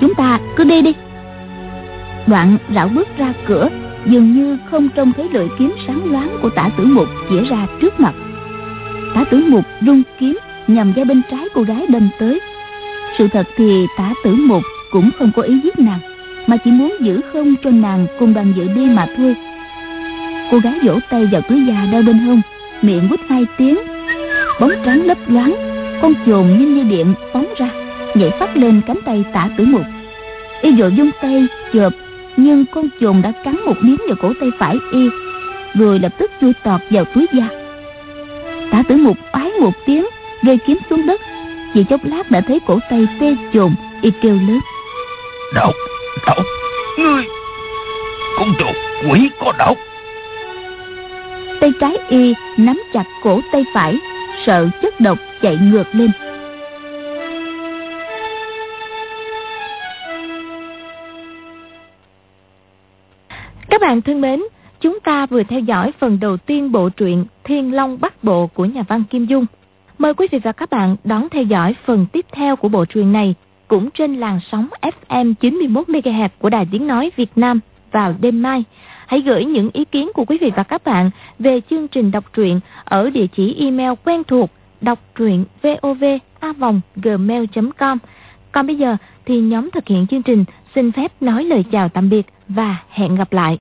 Chúng ta cứ đi đi. Đoạn rảo bước ra cửa Dường như không trông thấy lưỡi kiếm sáng loáng Của tả tử mục chĩa ra trước mặt. Tả tử mục rung kiếm Nhằm ra bên trái cô gái đâm tới. Sự thật thì tả tử mục Cũng không có ý giết nàng Mà chỉ muốn giữ không cho nàng cùng đoàn dự đi mà thôi. Cô gái vỗ tay vào túi da đeo bên hông Miệng quýt hai tiếng. Bóng trắng lấp loáng Con chồn nhanh như điện phóng ra Nhảy phát lên cánh tay tả tử mục. Y vội dung tay chộp Nhưng con chồn đã cắn một miếng vào cổ tay phải y Rồi lập tức chui tọt vào túi da. Tả tử mục oái một tiếng Rơi kiếm xuống đất. Chỉ chốc lát đã thấy cổ tay tê chồn Y kêu lớn. Độc, độc, ngươi Con chuột quỷ có độc. Tay trái y nắm chặt cổ tay phải Sợ chất độc chạy ngược lên Các bạn thân mến, chúng ta vừa theo dõi phần đầu tiên bộ truyện Thiên Long Bắc Bộ của nhà văn Kim Dung. Mời quý vị và các bạn đón theo dõi phần tiếp theo của bộ truyện này cũng trên làn sóng FM 91MHz của Đài Tiếng Nói Việt Nam vào đêm mai. Hãy gửi những ý kiến của quý vị và các bạn về chương trình đọc truyện ở địa chỉ email quen thuộc đọc truyện vovavonggmail.com Còn bây giờ thì nhóm thực hiện chương trình xin phép nói lời chào tạm biệt và hẹn gặp lại.